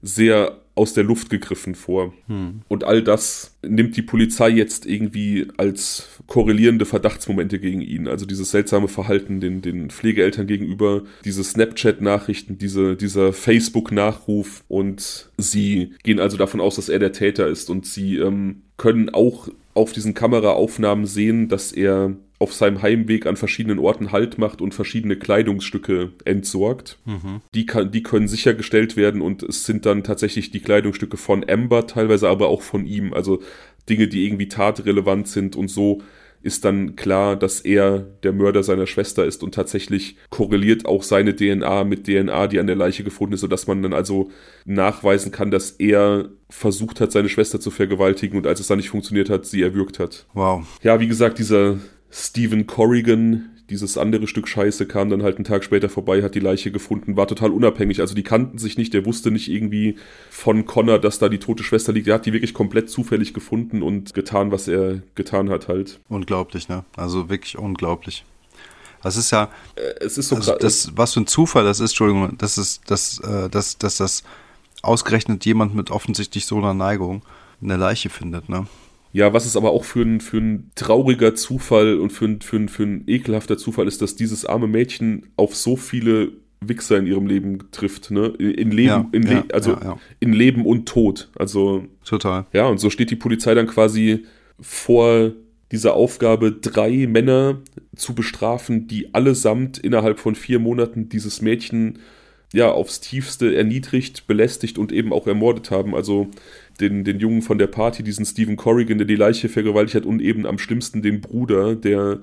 sehr aus der Luft gegriffen vor. Hm. Und all das nimmt die Polizei jetzt irgendwie als korrelierende Verdachtsmomente gegen ihn. Also dieses seltsame Verhalten den, den Pflegeeltern gegenüber, diese Snapchat-Nachrichten, diese, dieser Facebook-Nachruf und sie gehen also davon aus, dass er der Täter ist und sie ähm, können auch auf diesen Kameraaufnahmen sehen, dass er auf seinem Heimweg an verschiedenen Orten Halt macht und verschiedene Kleidungsstücke entsorgt. Mhm. Die, kann, die können sichergestellt werden und es sind dann tatsächlich die Kleidungsstücke von Amber, teilweise aber auch von ihm. Also Dinge, die irgendwie tatrelevant sind und so ist dann klar, dass er der Mörder seiner Schwester ist und tatsächlich korreliert auch seine DNA mit DNA, die an der Leiche gefunden ist, sodass man dann also nachweisen kann, dass er versucht hat, seine Schwester zu vergewaltigen und als es dann nicht funktioniert hat, sie erwürgt hat. Wow. Ja, wie gesagt, dieser Stephen Corrigan, dieses andere Stück Scheiße, kam dann halt einen Tag später vorbei, hat die Leiche gefunden, war total unabhängig. Also die kannten sich nicht, der wusste nicht irgendwie von Connor, dass da die tote Schwester liegt. Er hat die wirklich komplett zufällig gefunden und getan, was er getan hat halt. Unglaublich, ne? Also wirklich unglaublich. Das ist ja, äh, es ist so also das, was für ein Zufall das ist, Entschuldigung, das ist, dass, äh, dass, dass das ausgerechnet jemand mit offensichtlich so einer Neigung eine Leiche findet, ne? Ja, was es aber auch für ein, für ein trauriger Zufall und für ein, für, ein, für ein ekelhafter Zufall ist, dass dieses arme Mädchen auf so viele Wichser in ihrem Leben trifft, ne? In Leben, ja, in Le ja, also ja, in Leben und Tod. Also. Total. Ja, und so steht die Polizei dann quasi vor dieser Aufgabe, drei Männer zu bestrafen, die allesamt innerhalb von vier Monaten dieses Mädchen ja aufs tiefste erniedrigt, belästigt und eben auch ermordet haben. Also den, den Jungen von der Party, diesen Stephen Corrigan, der die Leiche vergewaltigt hat und eben am schlimmsten den Bruder, der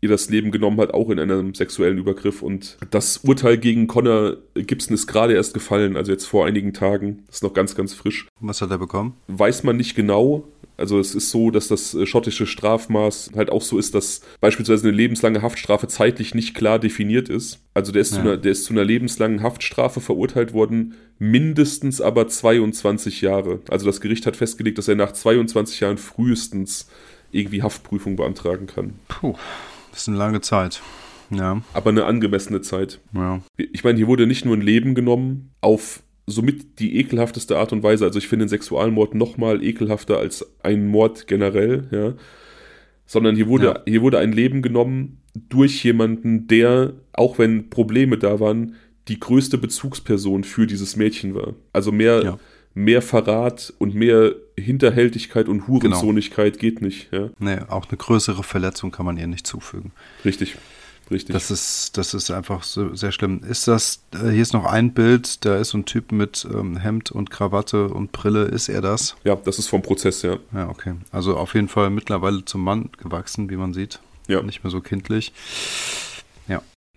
ihr das Leben genommen hat, auch in einem sexuellen Übergriff. Und das Urteil gegen Connor Gibson ist gerade erst gefallen, also jetzt vor einigen Tagen. ist noch ganz, ganz frisch. Was hat er bekommen? Weiß man nicht genau. Also es ist so, dass das äh, schottische Strafmaß halt auch so ist, dass beispielsweise eine lebenslange Haftstrafe zeitlich nicht klar definiert ist. Also der ist, ja. zu, einer, der ist zu einer lebenslangen Haftstrafe verurteilt worden, mindestens aber 22 Jahre. Also das Gericht hat festgelegt, dass er nach 22 Jahren frühestens irgendwie Haftprüfung beantragen kann. Puh, das ist eine lange Zeit. Ja. Aber eine angemessene Zeit. Ja. Ich meine, hier wurde nicht nur ein Leben genommen auf somit die ekelhafteste Art und Weise. Also ich finde den Sexualmord noch mal ekelhafter als ein Mord generell, ja. Sondern hier wurde, ja. hier wurde ein Leben genommen durch jemanden, der, auch wenn Probleme da waren, die größte Bezugsperson für dieses Mädchen war. Also mehr, ja. Mehr Verrat und mehr Hinterhältigkeit und Hurensonigkeit genau. geht nicht. Ja? Nee, auch eine größere Verletzung kann man ihr nicht zufügen. Richtig. Richtig. Das ist, das ist einfach so sehr schlimm. Ist das, äh, hier ist noch ein Bild, da ist so ein Typ mit ähm, Hemd und Krawatte und Brille. Ist er das? Ja, das ist vom Prozess, ja. Ja, okay. Also auf jeden Fall mittlerweile zum Mann gewachsen, wie man sieht. Ja. Nicht mehr so kindlich.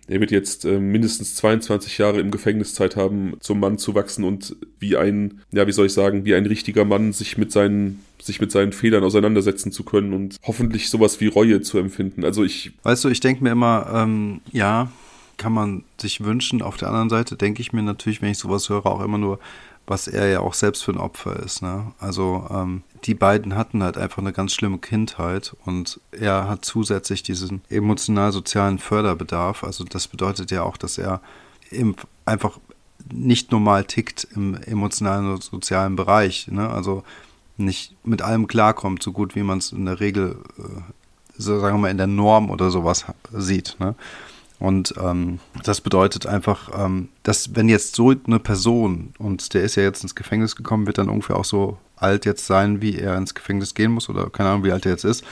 Er wird jetzt äh, mindestens 22 Jahre im Gefängniszeit haben, zum Mann zu wachsen und wie ein, ja, wie soll ich sagen, wie ein richtiger Mann sich mit seinen, sich mit seinen Fehlern auseinandersetzen zu können und hoffentlich sowas wie Reue zu empfinden. Also ich. Weißt du, ich denke mir immer, ähm, ja, kann man sich wünschen. Auf der anderen Seite denke ich mir natürlich, wenn ich sowas höre, auch immer nur, was er ja auch selbst für ein Opfer ist. Ne? Also ähm, die beiden hatten halt einfach eine ganz schlimme Kindheit und er hat zusätzlich diesen emotional-sozialen Förderbedarf. Also das bedeutet ja auch, dass er einfach nicht normal tickt im emotionalen und sozialen Bereich. Ne? Also nicht mit allem klarkommt, so gut wie man es in der Regel, äh, so sagen wir mal, in der Norm oder sowas sieht. Ne? Und ähm, das bedeutet einfach, ähm, dass wenn jetzt so eine Person, und der ist ja jetzt ins Gefängnis gekommen, wird dann ungefähr auch so alt jetzt sein, wie er ins Gefängnis gehen muss, oder keine Ahnung, wie alt er jetzt ist.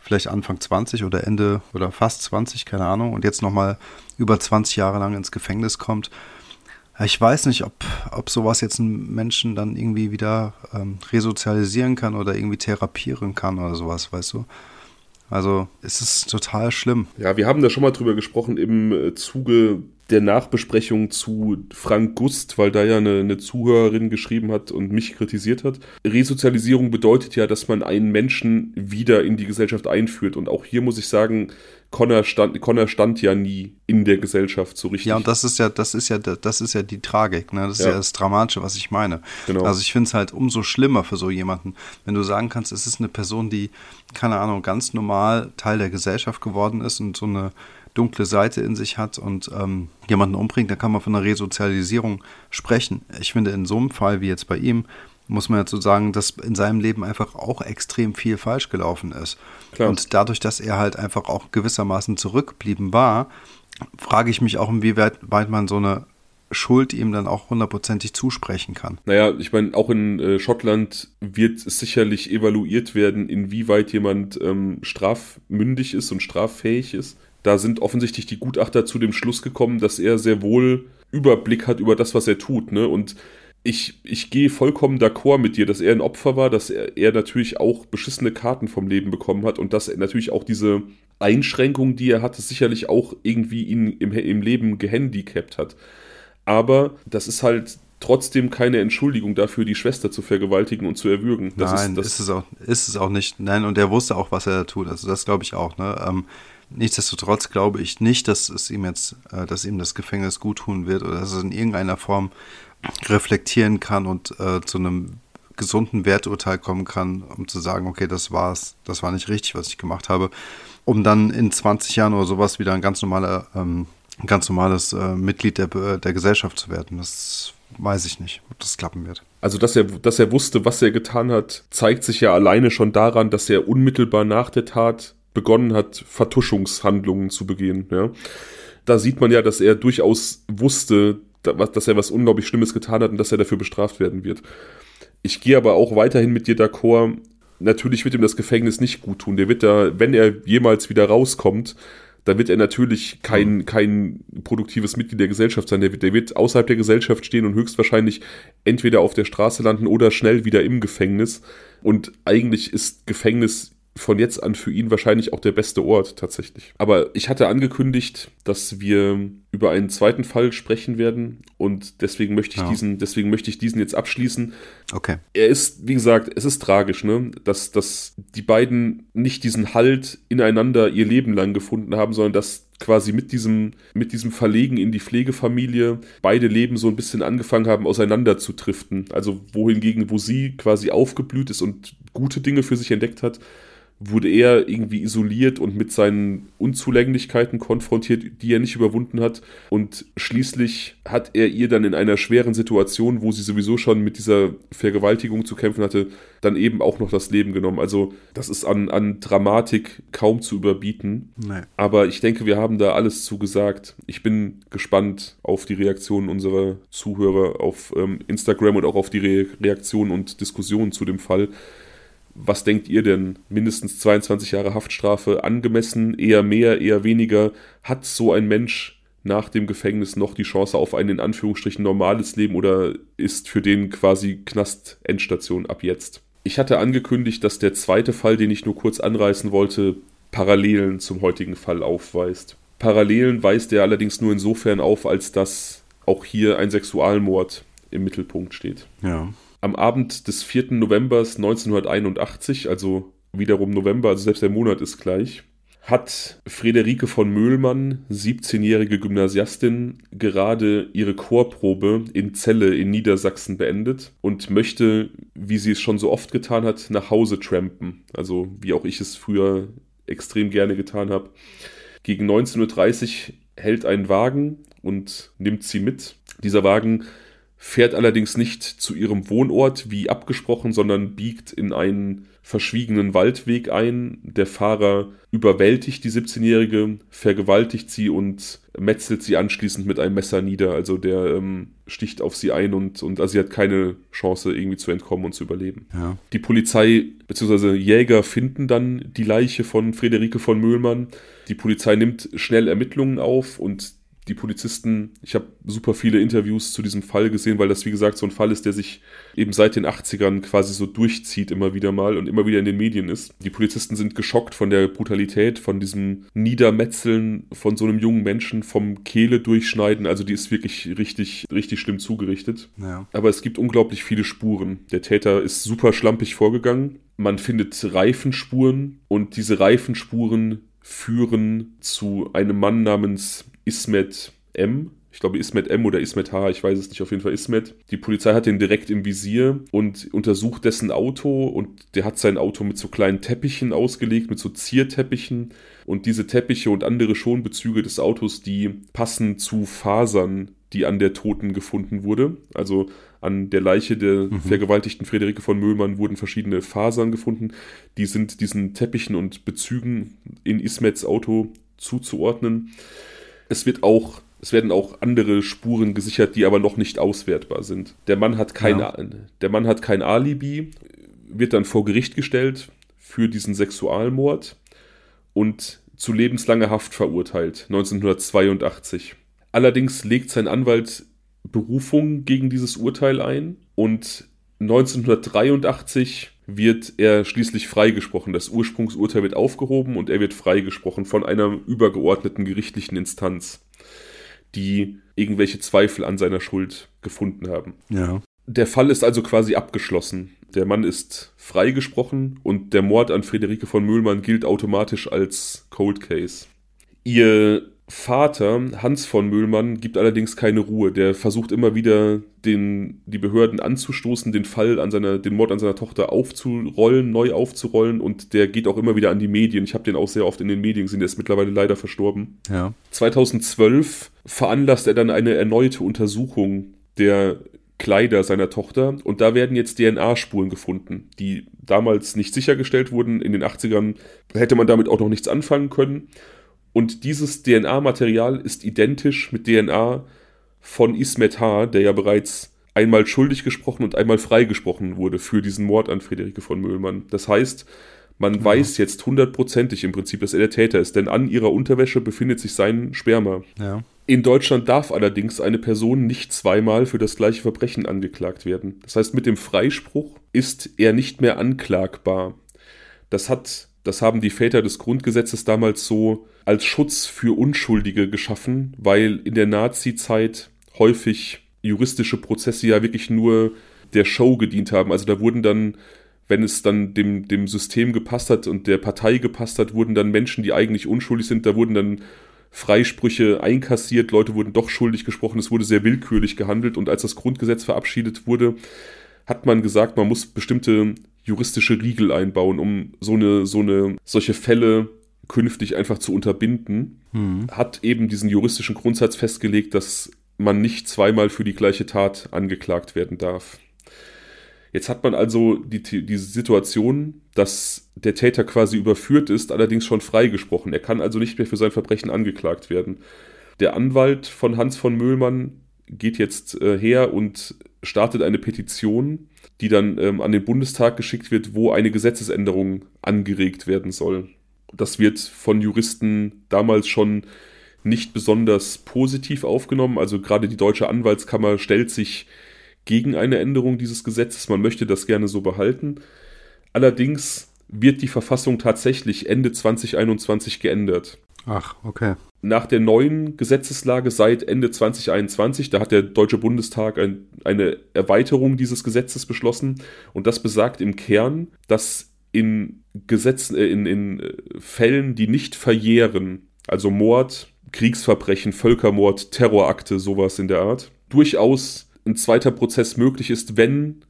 Vielleicht Anfang 20 oder Ende oder fast 20, keine Ahnung, und jetzt nochmal über 20 Jahre lang ins Gefängnis kommt. Ich weiß nicht, ob, ob sowas jetzt einen Menschen dann irgendwie wieder ähm, resozialisieren kann oder irgendwie therapieren kann oder sowas, weißt du? Also es ist total schlimm. Ja, wir haben da schon mal drüber gesprochen im äh, Zuge der Nachbesprechung zu Frank Gust, weil da ja eine, eine, Zuhörerin geschrieben hat und mich kritisiert hat. Resozialisierung bedeutet ja, dass man einen Menschen wieder in die Gesellschaft einführt. Und auch hier muss ich sagen, Connor stand, Connor stand ja nie in der Gesellschaft so richtig. Ja, und das ist ja, das ist ja, das ist ja die Tragik, ne? Das ist ja, ja das Dramatische, was ich meine. Genau. Also ich finde es halt umso schlimmer für so jemanden, wenn du sagen kannst, es ist eine Person, die, keine Ahnung, ganz normal Teil der Gesellschaft geworden ist und so eine dunkle Seite in sich hat und ähm, jemanden umbringt, dann kann man von einer Resozialisierung sprechen. Ich finde, in so einem Fall wie jetzt bei ihm, muss man dazu sagen, dass in seinem Leben einfach auch extrem viel falsch gelaufen ist. Klar. Und dadurch, dass er halt einfach auch gewissermaßen zurückgeblieben war, frage ich mich auch, inwieweit man so eine Schuld ihm dann auch hundertprozentig zusprechen kann. Naja, ich meine, auch in äh, Schottland wird sicherlich evaluiert werden, inwieweit jemand ähm, strafmündig ist und straffähig ist. Da sind offensichtlich die Gutachter zu dem Schluss gekommen, dass er sehr wohl Überblick hat über das, was er tut. Ne? Und ich, ich gehe vollkommen d'accord mit dir, dass er ein Opfer war, dass er, er natürlich auch beschissene Karten vom Leben bekommen hat und dass er natürlich auch diese Einschränkungen, die er hatte, sicherlich auch irgendwie ihn im, im Leben gehandicapt hat. Aber das ist halt trotzdem keine Entschuldigung dafür, die Schwester zu vergewaltigen und zu erwürgen. Das Nein, ist, das ist, es auch, ist es auch nicht. Nein, und er wusste auch, was er da tut. Also das glaube ich auch. Ne? Ähm, Nichtsdestotrotz glaube ich nicht, dass es ihm jetzt, äh, dass ihm das Gefängnis guttun wird oder dass er in irgendeiner Form reflektieren kann und äh, zu einem gesunden Werturteil kommen kann, um zu sagen, okay, das war's, das war nicht richtig, was ich gemacht habe, um dann in 20 Jahren oder sowas wieder ein ganz normaler, ähm, ein ganz normales äh, Mitglied der, der Gesellschaft zu werden. Das weiß ich nicht, ob das klappen wird. Also, dass er, dass er wusste, was er getan hat, zeigt sich ja alleine schon daran, dass er unmittelbar nach der Tat begonnen hat, Vertuschungshandlungen zu begehen. Ja. Da sieht man ja, dass er durchaus wusste, dass er was unglaublich Schlimmes getan hat und dass er dafür bestraft werden wird. Ich gehe aber auch weiterhin mit dir d'accord. Natürlich wird ihm das Gefängnis nicht gut tun. Der wird da, wenn er jemals wieder rauskommt, dann wird er natürlich kein, kein produktives Mitglied der Gesellschaft sein. Der wird, der wird außerhalb der Gesellschaft stehen und höchstwahrscheinlich entweder auf der Straße landen oder schnell wieder im Gefängnis. Und eigentlich ist Gefängnis von jetzt an für ihn wahrscheinlich auch der beste Ort tatsächlich. Aber ich hatte angekündigt, dass wir über einen zweiten Fall sprechen werden und deswegen möchte ich ja. diesen, deswegen möchte ich diesen jetzt abschließen. Okay. Er ist, wie gesagt, es ist tragisch, ne, dass, dass die beiden nicht diesen Halt ineinander ihr Leben lang gefunden haben, sondern dass quasi mit diesem, mit diesem Verlegen in die Pflegefamilie beide Leben so ein bisschen angefangen haben, auseinander zu driften. Also wohingegen, wo sie quasi aufgeblüht ist und gute Dinge für sich entdeckt hat, wurde er irgendwie isoliert und mit seinen Unzulänglichkeiten konfrontiert, die er nicht überwunden hat. Und schließlich hat er ihr dann in einer schweren Situation, wo sie sowieso schon mit dieser Vergewaltigung zu kämpfen hatte, dann eben auch noch das Leben genommen. Also das ist an, an Dramatik kaum zu überbieten. Nee. Aber ich denke, wir haben da alles zu gesagt. Ich bin gespannt auf die Reaktionen unserer Zuhörer auf ähm, Instagram und auch auf die Re Reaktionen und Diskussionen zu dem Fall. Was denkt ihr denn? Mindestens 22 Jahre Haftstrafe angemessen, eher mehr, eher weniger? Hat so ein Mensch nach dem Gefängnis noch die Chance auf ein in Anführungsstrichen normales Leben oder ist für den quasi Knast-Endstation ab jetzt? Ich hatte angekündigt, dass der zweite Fall, den ich nur kurz anreißen wollte, Parallelen zum heutigen Fall aufweist. Parallelen weist er allerdings nur insofern auf, als dass auch hier ein Sexualmord im Mittelpunkt steht. Ja. Am Abend des 4. November 1981, also wiederum November, also selbst der Monat ist gleich, hat Friederike von Möhlmann, 17-jährige Gymnasiastin, gerade ihre Chorprobe in Celle in Niedersachsen beendet und möchte, wie sie es schon so oft getan hat, nach Hause trampen. Also wie auch ich es früher extrem gerne getan habe. Gegen 19.30 Uhr hält ein Wagen und nimmt sie mit. Dieser Wagen fährt allerdings nicht zu ihrem Wohnort wie abgesprochen, sondern biegt in einen verschwiegenen Waldweg ein. Der Fahrer überwältigt die 17-Jährige, vergewaltigt sie und metzelt sie anschließend mit einem Messer nieder. Also der ähm, sticht auf sie ein und, und also sie hat keine Chance, irgendwie zu entkommen und zu überleben. Ja. Die Polizei bzw. Jäger finden dann die Leiche von Friederike von Möhlmann. Die Polizei nimmt schnell Ermittlungen auf und die Polizisten, ich habe super viele Interviews zu diesem Fall gesehen, weil das, wie gesagt, so ein Fall ist, der sich eben seit den 80ern quasi so durchzieht, immer wieder mal und immer wieder in den Medien ist. Die Polizisten sind geschockt von der Brutalität, von diesem Niedermetzeln von so einem jungen Menschen, vom Kehle durchschneiden. Also die ist wirklich richtig, richtig schlimm zugerichtet. Ja. Aber es gibt unglaublich viele Spuren. Der Täter ist super schlampig vorgegangen. Man findet Reifenspuren und diese Reifenspuren führen zu einem Mann namens Ismet M. Ich glaube Ismet M oder Ismet H, ich weiß es nicht, auf jeden Fall Ismet. Die Polizei hat den direkt im Visier und untersucht dessen Auto und der hat sein Auto mit so kleinen Teppichen ausgelegt, mit so Zierteppichen und diese Teppiche und andere Schonbezüge des Autos, die passen zu Fasern, die an der Toten gefunden wurde. Also an der Leiche der mhm. vergewaltigten Friederike von Möhlmann wurden verschiedene Fasern gefunden. Die sind diesen Teppichen und Bezügen in Ismets Auto zuzuordnen. Es wird auch es werden auch andere Spuren gesichert, die aber noch nicht auswertbar sind. Der Mann hat kein, ja. der Mann hat kein Alibi, wird dann vor Gericht gestellt für diesen Sexualmord und zu lebenslanger Haft verurteilt, 1982. Allerdings legt sein Anwalt Berufung gegen dieses Urteil ein und 1983 wird er schließlich freigesprochen. Das Ursprungsurteil wird aufgehoben und er wird freigesprochen von einer übergeordneten gerichtlichen Instanz, die irgendwelche Zweifel an seiner Schuld gefunden haben. Ja. Der Fall ist also quasi abgeschlossen. Der Mann ist freigesprochen und der Mord an Friederike von Mühlmann gilt automatisch als Cold Case. Ihr Vater, Hans von Mühlmann, gibt allerdings keine Ruhe. Der versucht immer wieder, den, die Behörden anzustoßen, den Fall an seiner, den Mord an seiner Tochter aufzurollen, neu aufzurollen und der geht auch immer wieder an die Medien. Ich habe den auch sehr oft in den Medien gesehen, der ist mittlerweile leider verstorben. Ja. 2012 veranlasst er dann eine erneute Untersuchung der Kleider seiner Tochter und da werden jetzt DNA-Spuren gefunden, die damals nicht sichergestellt wurden. In den 80ern hätte man damit auch noch nichts anfangen können. Und dieses DNA-Material ist identisch mit DNA von Ismet H., der ja bereits einmal schuldig gesprochen und einmal freigesprochen wurde für diesen Mord an Friederike von Müllmann. Das heißt, man ja. weiß jetzt hundertprozentig im Prinzip, dass er der Täter ist, denn an ihrer Unterwäsche befindet sich sein Sperma. Ja. In Deutschland darf allerdings eine Person nicht zweimal für das gleiche Verbrechen angeklagt werden. Das heißt, mit dem Freispruch ist er nicht mehr anklagbar. Das hat das haben die Väter des Grundgesetzes damals so als Schutz für Unschuldige geschaffen, weil in der Nazi-Zeit häufig juristische Prozesse ja wirklich nur der Show gedient haben. Also da wurden dann, wenn es dann dem, dem System gepasst hat und der Partei gepasst hat, wurden dann Menschen, die eigentlich unschuldig sind, da wurden dann Freisprüche einkassiert, Leute wurden doch schuldig gesprochen, es wurde sehr willkürlich gehandelt und als das Grundgesetz verabschiedet wurde, hat man gesagt, man muss bestimmte juristische Riegel einbauen, um so eine, so eine, solche Fälle künftig einfach zu unterbinden, mhm. hat eben diesen juristischen Grundsatz festgelegt, dass man nicht zweimal für die gleiche Tat angeklagt werden darf. Jetzt hat man also die, diese Situation, dass der Täter quasi überführt ist, allerdings schon freigesprochen. Er kann also nicht mehr für sein Verbrechen angeklagt werden. Der Anwalt von Hans von Möhlmann geht jetzt äh, her und startet eine Petition, die dann ähm, an den Bundestag geschickt wird, wo eine Gesetzesänderung angeregt werden soll. Das wird von Juristen damals schon nicht besonders positiv aufgenommen. Also gerade die deutsche Anwaltskammer stellt sich gegen eine Änderung dieses Gesetzes. Man möchte das gerne so behalten. Allerdings wird die Verfassung tatsächlich Ende 2021 geändert. Ach, okay. Nach der neuen Gesetzeslage seit Ende 2021, da hat der Deutsche Bundestag ein, eine Erweiterung dieses Gesetzes beschlossen und das besagt im Kern, dass in Gesetzen, äh, in, in äh, Fällen, die nicht verjähren, also Mord, Kriegsverbrechen, Völkermord, Terrorakte, sowas in der Art, durchaus ein zweiter Prozess möglich ist, wenn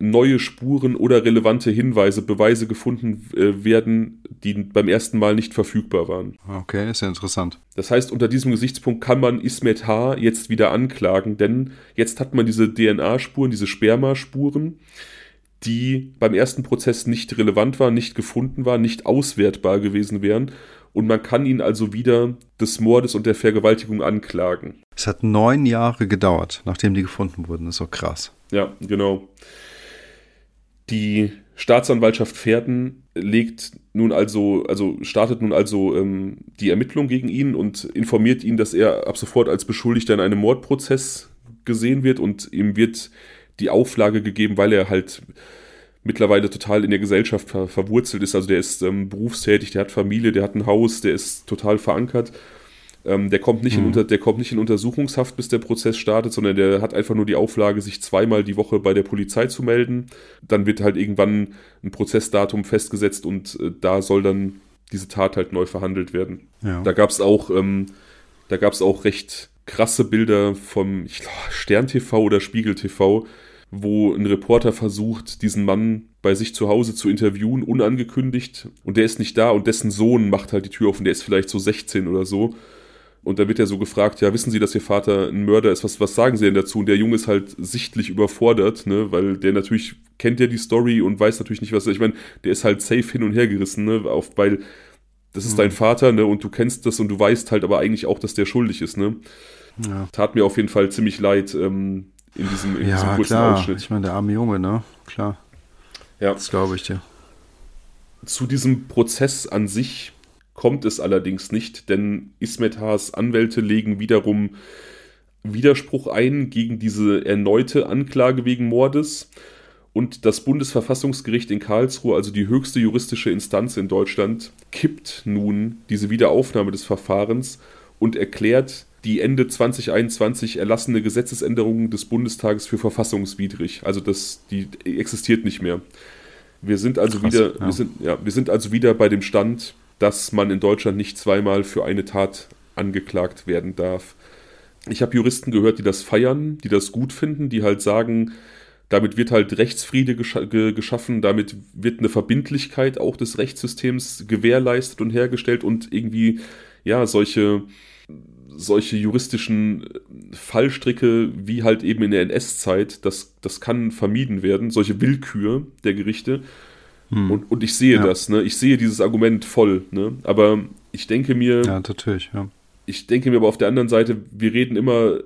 neue Spuren oder relevante Hinweise, Beweise gefunden äh, werden, die beim ersten Mal nicht verfügbar waren. Okay, ist ja interessant. Das heißt, unter diesem Gesichtspunkt kann man Ismet H. jetzt wieder anklagen, denn jetzt hat man diese DNA-Spuren, diese Spermaspuren, die beim ersten Prozess nicht relevant waren, nicht gefunden waren, nicht auswertbar gewesen wären. Und man kann ihn also wieder des Mordes und der Vergewaltigung anklagen. Es hat neun Jahre gedauert, nachdem die gefunden wurden. Das ist doch krass. Ja, genau. Die Staatsanwaltschaft Pferden legt nun also, also startet nun also ähm, die Ermittlung gegen ihn und informiert ihn, dass er ab sofort als Beschuldigter in einem Mordprozess gesehen wird und ihm wird die Auflage gegeben, weil er halt mittlerweile total in der Gesellschaft ver verwurzelt ist. Also der ist ähm, berufstätig, der hat Familie, der hat ein Haus, der ist total verankert. Ähm, der, kommt nicht mhm. in unter, der kommt nicht in Untersuchungshaft, bis der Prozess startet, sondern der hat einfach nur die Auflage, sich zweimal die Woche bei der Polizei zu melden. Dann wird halt irgendwann ein Prozessdatum festgesetzt und äh, da soll dann diese Tat halt neu verhandelt werden. Ja. Da gab es auch, ähm, da gab es auch recht krasse Bilder vom, ich glaube, Stern TV oder Spiegel TV, wo ein Reporter versucht, diesen Mann bei sich zu Hause zu interviewen, unangekündigt. Und der ist nicht da und dessen Sohn macht halt die Tür auf und der ist vielleicht so 16 oder so. Und da wird er so gefragt, ja, wissen Sie, dass Ihr Vater ein Mörder ist? Was, was sagen Sie denn dazu? Und der Junge ist halt sichtlich überfordert, ne, weil der natürlich kennt ja die Story und weiß natürlich nicht, was. Ich meine, der ist halt safe hin und her gerissen, ne, auf, weil das ist mhm. dein Vater, ne, und du kennst das und du weißt halt aber eigentlich auch, dass der schuldig ist, ne. Ja. Tat mir auf jeden Fall ziemlich leid, ähm, in diesem, in ja, diesem kurzen klar. Ausschnitt. Ich meine, der arme Junge, ne? Klar. Ja. Das glaube ich dir. Zu diesem Prozess an sich kommt es allerdings nicht, denn Ismetars Anwälte legen wiederum Widerspruch ein gegen diese erneute Anklage wegen Mordes. Und das Bundesverfassungsgericht in Karlsruhe, also die höchste juristische Instanz in Deutschland, kippt nun diese Wiederaufnahme des Verfahrens und erklärt die Ende 2021 erlassene Gesetzesänderung des Bundestages für verfassungswidrig. Also das, die existiert nicht mehr. Wir sind also Krass, wieder, ja. wir sind, ja, wir sind also wieder bei dem Stand, dass man in Deutschland nicht zweimal für eine Tat angeklagt werden darf. Ich habe Juristen gehört, die das feiern, die das gut finden, die halt sagen, damit wird halt Rechtsfriede gesch ge geschaffen, damit wird eine Verbindlichkeit auch des Rechtssystems gewährleistet und hergestellt und irgendwie, ja, solche solche juristischen Fallstricke wie halt eben in der NS-Zeit, das, das kann vermieden werden, solche Willkür der Gerichte. Hm. Und, und ich sehe ja. das, ne? Ich sehe dieses Argument voll, ne? Aber ich denke mir. Ja, natürlich, ja. Ich denke mir aber auf der anderen Seite, wir reden immer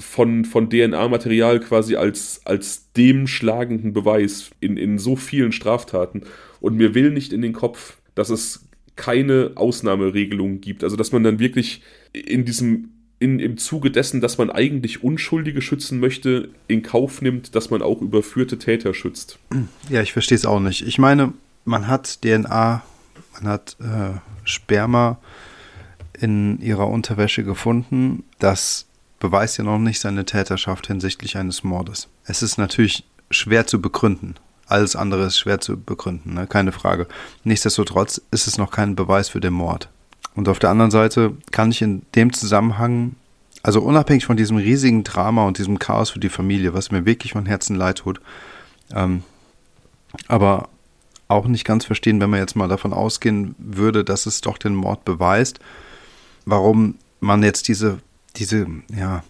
von, von DNA-Material quasi als, als dem schlagenden Beweis in, in so vielen Straftaten. Und mir will nicht in den Kopf, dass es keine Ausnahmeregelung gibt. Also dass man dann wirklich in diesem, in, im Zuge dessen, dass man eigentlich Unschuldige schützen möchte, in Kauf nimmt, dass man auch überführte Täter schützt. Ja, ich verstehe es auch nicht. Ich meine, man hat DNA, man hat äh, Sperma in ihrer Unterwäsche gefunden. Das beweist ja noch nicht seine Täterschaft hinsichtlich eines Mordes. Es ist natürlich schwer zu begründen. Alles andere ist schwer zu begründen, ne? keine Frage. Nichtsdestotrotz ist es noch kein Beweis für den Mord. Und auf der anderen Seite kann ich in dem Zusammenhang, also unabhängig von diesem riesigen Drama und diesem Chaos für die Familie, was mir wirklich von Herzen leid tut, ähm, aber auch nicht ganz verstehen, wenn man jetzt mal davon ausgehen würde, dass es doch den Mord beweist, warum man jetzt diese, diese, ja,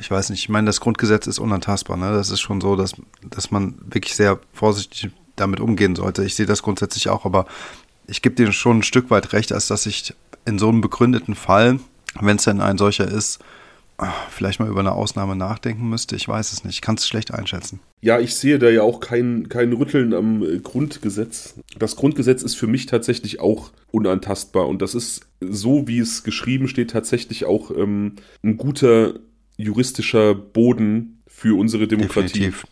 ich weiß nicht, ich meine, das Grundgesetz ist unantastbar. Ne? Das ist schon so, dass, dass man wirklich sehr vorsichtig damit umgehen sollte. Ich sehe das grundsätzlich auch, aber ich gebe dir schon ein Stück weit recht, als dass ich in so einem begründeten Fall, wenn es denn ein solcher ist, vielleicht mal über eine Ausnahme nachdenken müsste. Ich weiß es nicht. Ich kann es schlecht einschätzen. Ja, ich sehe da ja auch kein, kein Rütteln am äh, Grundgesetz. Das Grundgesetz ist für mich tatsächlich auch unantastbar. Und das ist so, wie es geschrieben steht, tatsächlich auch ähm, ein guter juristischer Boden für unsere Demokratie. Definitiv.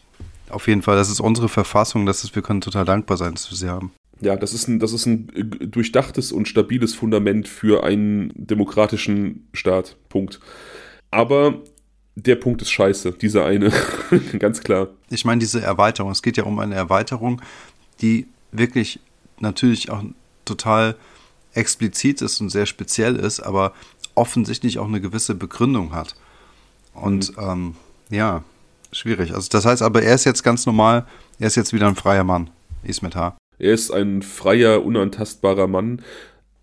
Auf jeden Fall, das ist unsere Verfassung, das ist, wir können total dankbar sein, dass wir sie haben. Ja, das ist ein, das ist ein äh, durchdachtes und stabiles Fundament für einen demokratischen Staat. Punkt. Aber der Punkt ist scheiße, dieser eine. *laughs* Ganz klar. Ich meine, diese Erweiterung, es geht ja um eine Erweiterung, die wirklich natürlich auch total explizit ist und sehr speziell ist, aber offensichtlich auch eine gewisse Begründung hat. Und mhm. ähm, ja, schwierig. Also das heißt aber, er ist jetzt ganz normal, er ist jetzt wieder ein freier Mann, Ismet H. Er ist ein freier, unantastbarer Mann,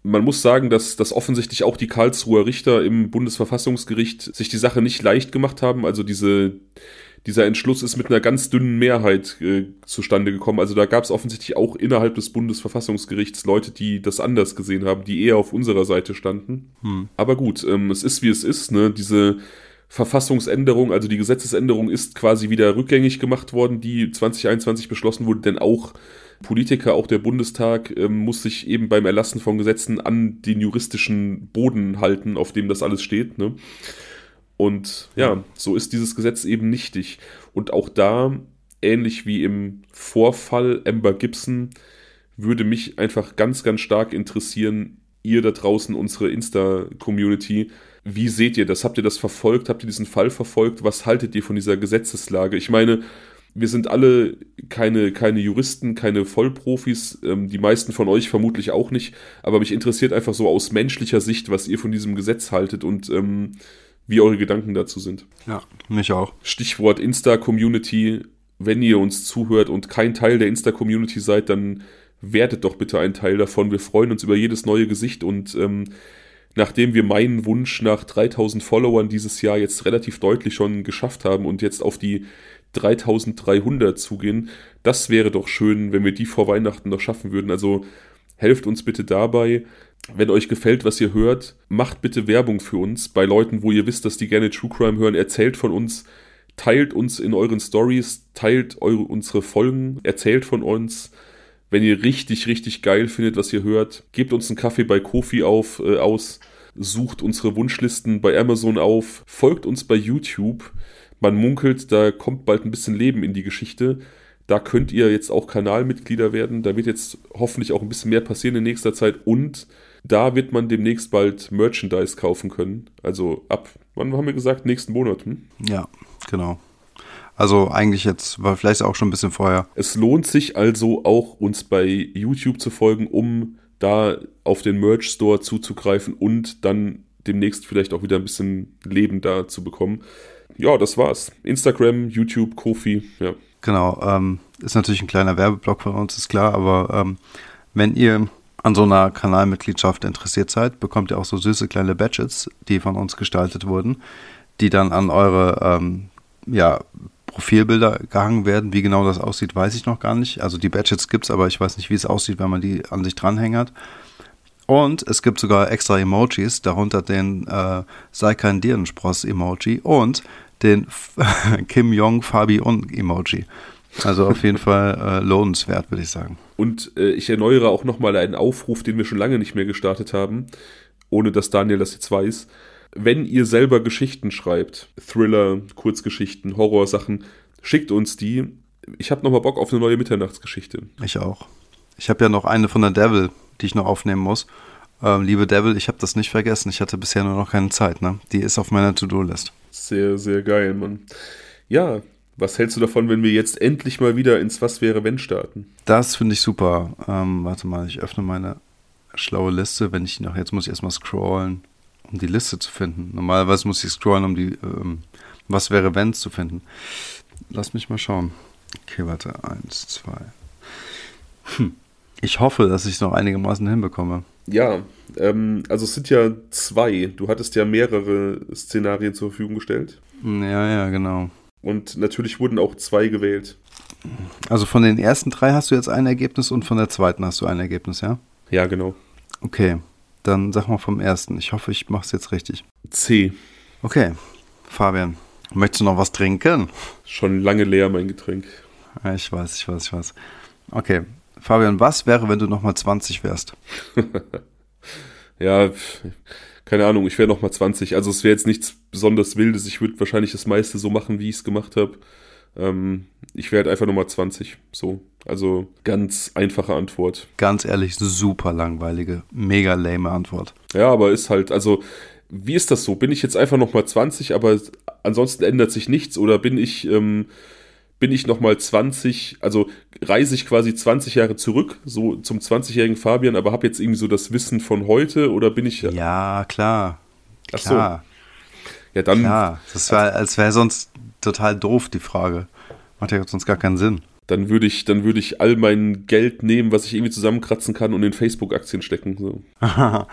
man muss sagen, dass, dass offensichtlich auch die Karlsruher Richter im Bundesverfassungsgericht sich die Sache nicht leicht gemacht haben. Also diese, dieser Entschluss ist mit einer ganz dünnen Mehrheit äh, zustande gekommen. Also da gab es offensichtlich auch innerhalb des Bundesverfassungsgerichts Leute, die das anders gesehen haben, die eher auf unserer Seite standen. Hm. Aber gut, ähm, es ist wie es ist. Ne? Diese Verfassungsänderung, also die Gesetzesänderung ist quasi wieder rückgängig gemacht worden, die 2021 beschlossen wurde, denn auch Politiker, auch der Bundestag, ähm, muss sich eben beim Erlassen von Gesetzen an den juristischen Boden halten, auf dem das alles steht. Ne? Und ja, so ist dieses Gesetz eben nichtig. Und auch da, ähnlich wie im Vorfall Amber Gibson, würde mich einfach ganz, ganz stark interessieren, ihr da draußen, unsere Insta-Community, wie seht ihr das? Habt ihr das verfolgt? Habt ihr diesen Fall verfolgt? Was haltet ihr von dieser Gesetzeslage? Ich meine, wir sind alle keine, keine Juristen, keine Vollprofis, ähm, die meisten von euch vermutlich auch nicht, aber mich interessiert einfach so aus menschlicher Sicht, was ihr von diesem Gesetz haltet und ähm, wie eure Gedanken dazu sind. Ja, mich auch. Stichwort Insta-Community. Wenn ihr uns zuhört und kein Teil der Insta-Community seid, dann werdet doch bitte ein Teil davon. Wir freuen uns über jedes neue Gesicht und ähm, nachdem wir meinen Wunsch nach 3000 Followern dieses Jahr jetzt relativ deutlich schon geschafft haben und jetzt auf die 3300 zugehen. Das wäre doch schön, wenn wir die vor Weihnachten noch schaffen würden. Also helft uns bitte dabei. Wenn euch gefällt, was ihr hört, macht bitte Werbung für uns bei Leuten, wo ihr wisst, dass die gerne True Crime hören. Erzählt von uns, teilt uns in euren Stories, teilt eure, unsere Folgen, erzählt von uns. Wenn ihr richtig, richtig geil findet, was ihr hört, gebt uns einen Kaffee bei Kofi auf, äh, aus, sucht unsere Wunschlisten bei Amazon auf, folgt uns bei YouTube. Man munkelt, da kommt bald ein bisschen Leben in die Geschichte. Da könnt ihr jetzt auch Kanalmitglieder werden. Da wird jetzt hoffentlich auch ein bisschen mehr passieren in nächster Zeit. Und da wird man demnächst bald Merchandise kaufen können. Also ab, wann haben wir gesagt? Nächsten Monat. Hm? Ja, genau. Also eigentlich jetzt, war vielleicht auch schon ein bisschen vorher. Es lohnt sich also auch, uns bei YouTube zu folgen, um da auf den Merch Store zuzugreifen und dann demnächst vielleicht auch wieder ein bisschen Leben da zu bekommen ja, das war's. Instagram, YouTube, Kofi, ja. Genau, ähm, ist natürlich ein kleiner Werbeblock von uns, ist klar, aber ähm, wenn ihr an so einer Kanalmitgliedschaft interessiert seid, bekommt ihr auch so süße kleine Badges, die von uns gestaltet wurden, die dann an eure ähm, ja, Profilbilder gehangen werden. Wie genau das aussieht, weiß ich noch gar nicht. Also die Badges gibt's, aber ich weiß nicht, wie es aussieht, wenn man die an sich dranhängert. Und es gibt sogar extra Emojis, darunter den äh, Sei kein Dirnenspross-Emoji und den *laughs* Kim Jong Fabi Un Emoji. Also auf jeden Fall äh, lohnenswert, würde ich sagen. Und äh, ich erneuere auch nochmal einen Aufruf, den wir schon lange nicht mehr gestartet haben, ohne dass Daniel das jetzt weiß. Wenn ihr selber Geschichten schreibt, Thriller, Kurzgeschichten, Horrorsachen, schickt uns die. Ich habe nochmal Bock auf eine neue Mitternachtsgeschichte. Ich auch. Ich habe ja noch eine von der Devil, die ich noch aufnehmen muss. Ähm, liebe Devil, ich habe das nicht vergessen. Ich hatte bisher nur noch keine Zeit. Ne? Die ist auf meiner To-Do-List. Sehr, sehr geil, Mann. Ja, was hältst du davon, wenn wir jetzt endlich mal wieder ins Was wäre wenn starten? Das finde ich super. Ähm, warte mal, ich öffne meine schlaue Liste. Wenn ich noch, jetzt muss ich erstmal scrollen, um die Liste zu finden. Normalerweise muss ich scrollen, um die ähm, Was wäre wenn zu finden. Lass mich mal schauen. Okay, warte. Eins, zwei. Hm. Ich hoffe, dass ich es noch einigermaßen hinbekomme. Ja, ähm, also es sind ja zwei. Du hattest ja mehrere Szenarien zur Verfügung gestellt. Ja, ja, genau. Und natürlich wurden auch zwei gewählt. Also von den ersten drei hast du jetzt ein Ergebnis und von der zweiten hast du ein Ergebnis, ja? Ja, genau. Okay, dann sag mal vom ersten. Ich hoffe, ich mache es jetzt richtig. C. Okay, Fabian, möchtest du noch was trinken? Schon lange leer, mein Getränk. Ich weiß, ich weiß, ich weiß. Okay, Fabian, was wäre, wenn du nochmal 20 wärst? *laughs* ja, keine Ahnung, ich wäre nochmal 20. Also es wäre jetzt nichts besonders Wildes. Ich würde wahrscheinlich das meiste so machen, wie ich es gemacht habe. Ähm, ich wäre halt einfach nochmal 20. So. Also ganz einfache Antwort. Ganz ehrlich, super langweilige, mega lame Antwort. Ja, aber ist halt, also wie ist das so? Bin ich jetzt einfach nochmal 20, aber ansonsten ändert sich nichts oder bin ich ähm, bin ich nochmal 20, also reise ich quasi 20 Jahre zurück, so zum 20-jährigen Fabian, aber habe jetzt irgendwie so das Wissen von heute oder bin ich. Ja, klar. Ach so. Ja, dann. Klar, das wäre, als wäre sonst total doof, die Frage. Macht ja sonst gar keinen Sinn. Dann würde ich, dann würde ich all mein Geld nehmen, was ich irgendwie zusammenkratzen kann und in Facebook-Aktien stecken. So. *laughs*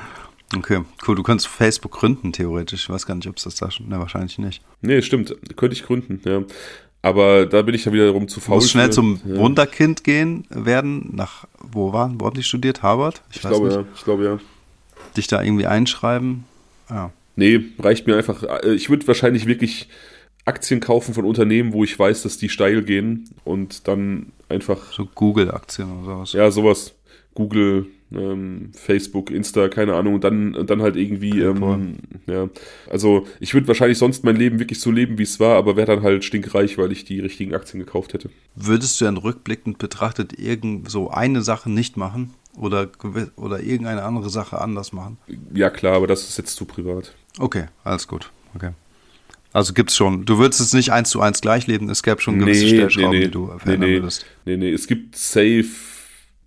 okay, cool. Du könntest Facebook gründen, theoretisch. Ich weiß gar nicht, ob es das da schon. Ne, wahrscheinlich nicht. Nee, stimmt. Könnte ich gründen, ja. Aber da bin ich ja wiederum zu faul. Muss schnell zum ja. Wunderkind gehen werden. Nach, wo waren, wo haben die studiert? Harvard? Ich, ich glaube nicht. ja, ich glaube ja. Dich da irgendwie einschreiben? Ja. Nee, reicht mir einfach. Äh, ich würde wahrscheinlich wirklich Aktien kaufen von Unternehmen, wo ich weiß, dass die steil gehen und dann einfach. So Google-Aktien oder sowas. Ja, sowas. Google, ähm, Facebook, Insta, keine Ahnung, und dann, dann halt irgendwie, ähm, ja. Also ich würde wahrscheinlich sonst mein Leben wirklich so leben, wie es war, aber wäre dann halt stinkreich, weil ich die richtigen Aktien gekauft hätte. Würdest du dann rückblickend betrachtet irgend so eine Sache nicht machen? Oder, oder irgendeine andere Sache anders machen? Ja, klar, aber das ist jetzt zu privat. Okay, alles gut. Okay. Also gibt es schon. Du würdest es nicht eins zu eins gleich leben, es gäbe schon gewisse nee, Stellschrauben, nee, nee, die du verändern nee, würdest. Nee, nee, es gibt safe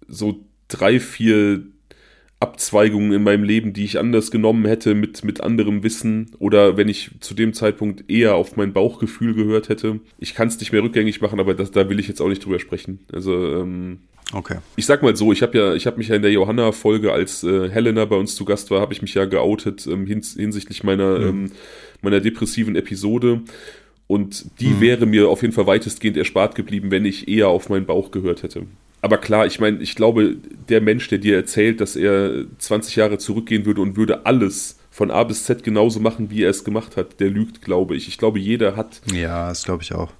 so drei, vier Abzweigungen in meinem Leben, die ich anders genommen hätte mit, mit anderem Wissen oder wenn ich zu dem Zeitpunkt eher auf mein Bauchgefühl gehört hätte. Ich kann es nicht mehr rückgängig machen, aber das, da will ich jetzt auch nicht drüber sprechen. Also ähm, Okay. Ich sag mal so, ich habe ja, ich habe mich ja in der Johanna-Folge, als äh, Helena bei uns zu Gast war, habe ich mich ja geoutet ähm, hins hinsichtlich meiner, mhm. ähm, meiner depressiven Episode. Und die mhm. wäre mir auf jeden Fall weitestgehend erspart geblieben, wenn ich eher auf meinen Bauch gehört hätte aber klar, ich meine, ich glaube, der Mensch, der dir erzählt, dass er 20 Jahre zurückgehen würde und würde alles von A bis Z genauso machen, wie er es gemacht hat, der lügt, glaube ich. Ich glaube, jeder hat. Ja, das glaube ich auch.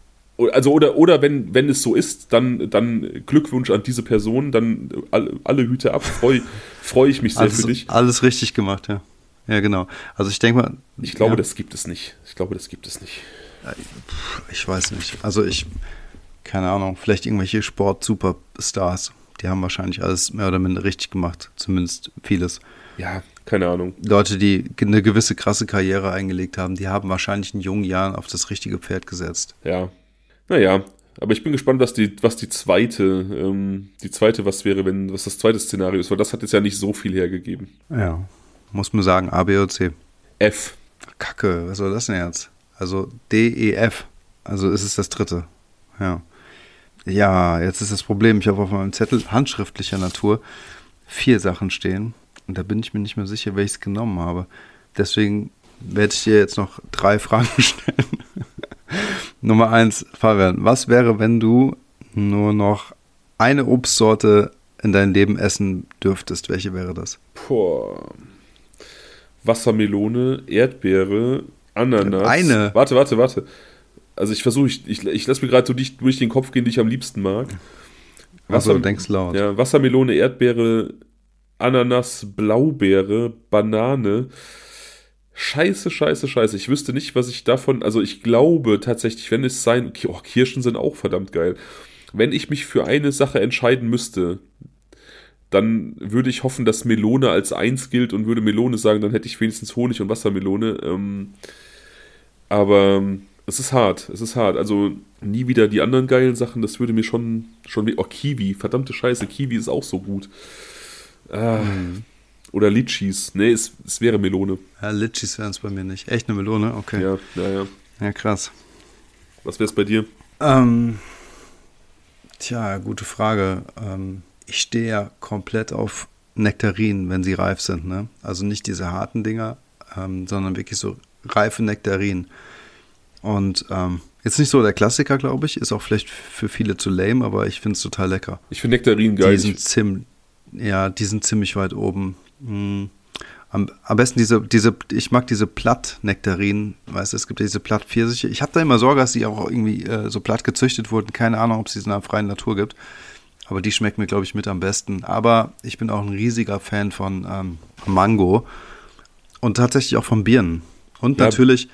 Also, oder, oder wenn, wenn es so ist, dann, dann Glückwunsch an diese Person, dann alle, alle Hüte ab, freue *laughs* freu ich mich sehr alles, für dich. Alles richtig gemacht, ja. Ja, genau. Also ich denke mal. Ich glaube, ja. das gibt es nicht. Ich glaube, das gibt es nicht. Ich weiß nicht. Also ich keine Ahnung, vielleicht irgendwelche Sport-Superstars. Die haben wahrscheinlich alles mehr oder minder richtig gemacht, zumindest vieles. Ja, keine Ahnung. Leute, die eine gewisse krasse Karriere eingelegt haben, die haben wahrscheinlich in jungen Jahren auf das richtige Pferd gesetzt. Ja. Naja, aber ich bin gespannt, was die, was die zweite, ähm, die zweite, was wäre, wenn, was das zweite Szenario ist, weil das hat jetzt ja nicht so viel hergegeben. Ja. Muss man sagen, A, B oder C. F. Kacke, was soll das denn jetzt? Also D, E, F. Also ist es das dritte. Ja. Ja, jetzt ist das Problem, ich habe auf meinem Zettel handschriftlicher Natur vier Sachen stehen und da bin ich mir nicht mehr sicher, welches genommen habe. Deswegen werde ich dir jetzt noch drei *laughs* Fragen stellen. Nummer eins, Fabian, was wäre, wenn du nur noch eine Obstsorte in deinem Leben essen dürftest? Welche wäre das? Boah. Wassermelone, Erdbeere, Ananas. Eine. Warte, warte, warte. Also ich versuche, ich, ich, ich lasse mir gerade so nicht durch den Kopf gehen, die ich am liebsten mag. Wasser, also, denkst laut. Ja, Wassermelone, Erdbeere, Ananas, Blaubeere, Banane. Scheiße, scheiße, scheiße. Ich wüsste nicht, was ich davon. Also ich glaube tatsächlich, wenn es sein. Oh, Kirschen sind auch verdammt geil. Wenn ich mich für eine Sache entscheiden müsste, dann würde ich hoffen, dass Melone als eins gilt und würde Melone sagen, dann hätte ich wenigstens Honig und Wassermelone. Ähm, aber es ist hart, es ist hart. Also nie wieder die anderen geilen Sachen, das würde mir schon, schon oh, Kiwi, verdammte Scheiße, Kiwi ist auch so gut. Ah, mhm. Oder Litchis. Nee, es, es wäre Melone. Ja, Litchis wären es bei mir nicht. Echt eine Melone? Okay. Ja, ja, ja. Ja, krass. Was wäre es bei dir? Ähm, tja, gute Frage. Ähm, ich stehe ja komplett auf Nektarinen, wenn sie reif sind. Ne? Also nicht diese harten Dinger, ähm, sondern wirklich so reife Nektarinen. Und ähm, jetzt nicht so der Klassiker, glaube ich, ist auch vielleicht für viele zu lame, aber ich finde es total lecker. Ich finde Nektarinen geil. Die sind, ziemlich, ja, die sind ziemlich weit oben. Hm. Am, am, besten diese, diese, ich mag diese Platt-Nektarinen, weißt du, es gibt ja diese Platt-Pfirsiche. Ich habe da immer Sorge, dass die auch irgendwie äh, so platt gezüchtet wurden. Keine Ahnung, ob es die in der freien Natur gibt. Aber die schmecken mir, glaube ich, mit am besten. Aber ich bin auch ein riesiger Fan von ähm, Mango und tatsächlich auch von Birnen. Und ja. natürlich,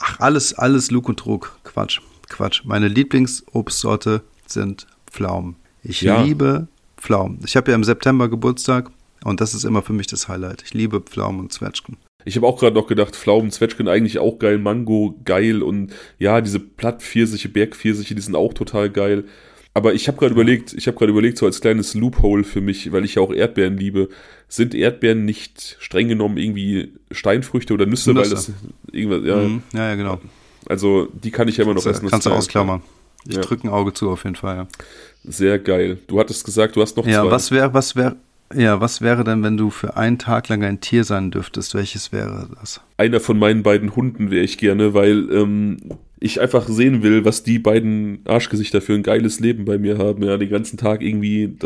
ach, alles, alles Lug und Trug. Quatsch, Quatsch. Meine Lieblingsobstsorte sind Pflaumen. Ich ja. liebe Pflaumen. Ich habe ja im September Geburtstag und das ist immer für mich das Highlight. Ich liebe Pflaumen und Zwetschgen. Ich habe auch gerade noch gedacht, Pflaumen, Zwetschgen eigentlich auch geil, Mango geil und ja, diese Plattpfirsiche, Bergpfirsiche, die sind auch total geil. Aber ich habe gerade überlegt, ich habe gerade überlegt, so als kleines Loophole für mich, weil ich ja auch Erdbeeren liebe, sind Erdbeeren nicht streng genommen irgendwie Steinfrüchte oder Nüsse, Nüsse. weil das irgendwas, ja. Mhm. ja, ja, genau. Also die kann ich ja immer noch essen. Kannst du ausklammern. Ich ja. drücke ein Auge zu auf jeden Fall, ja. Sehr geil. Du hattest gesagt, du hast noch ja, zwei. Ja, was wäre, was wäre, ja, was wäre denn, wenn du für einen Tag lang ein Tier sein dürftest? Welches wäre das? Einer von meinen beiden Hunden wäre ich gerne, weil ähm, ich einfach sehen will, was die beiden Arschgesichter für ein geiles Leben bei mir haben. Ja, den ganzen Tag irgendwie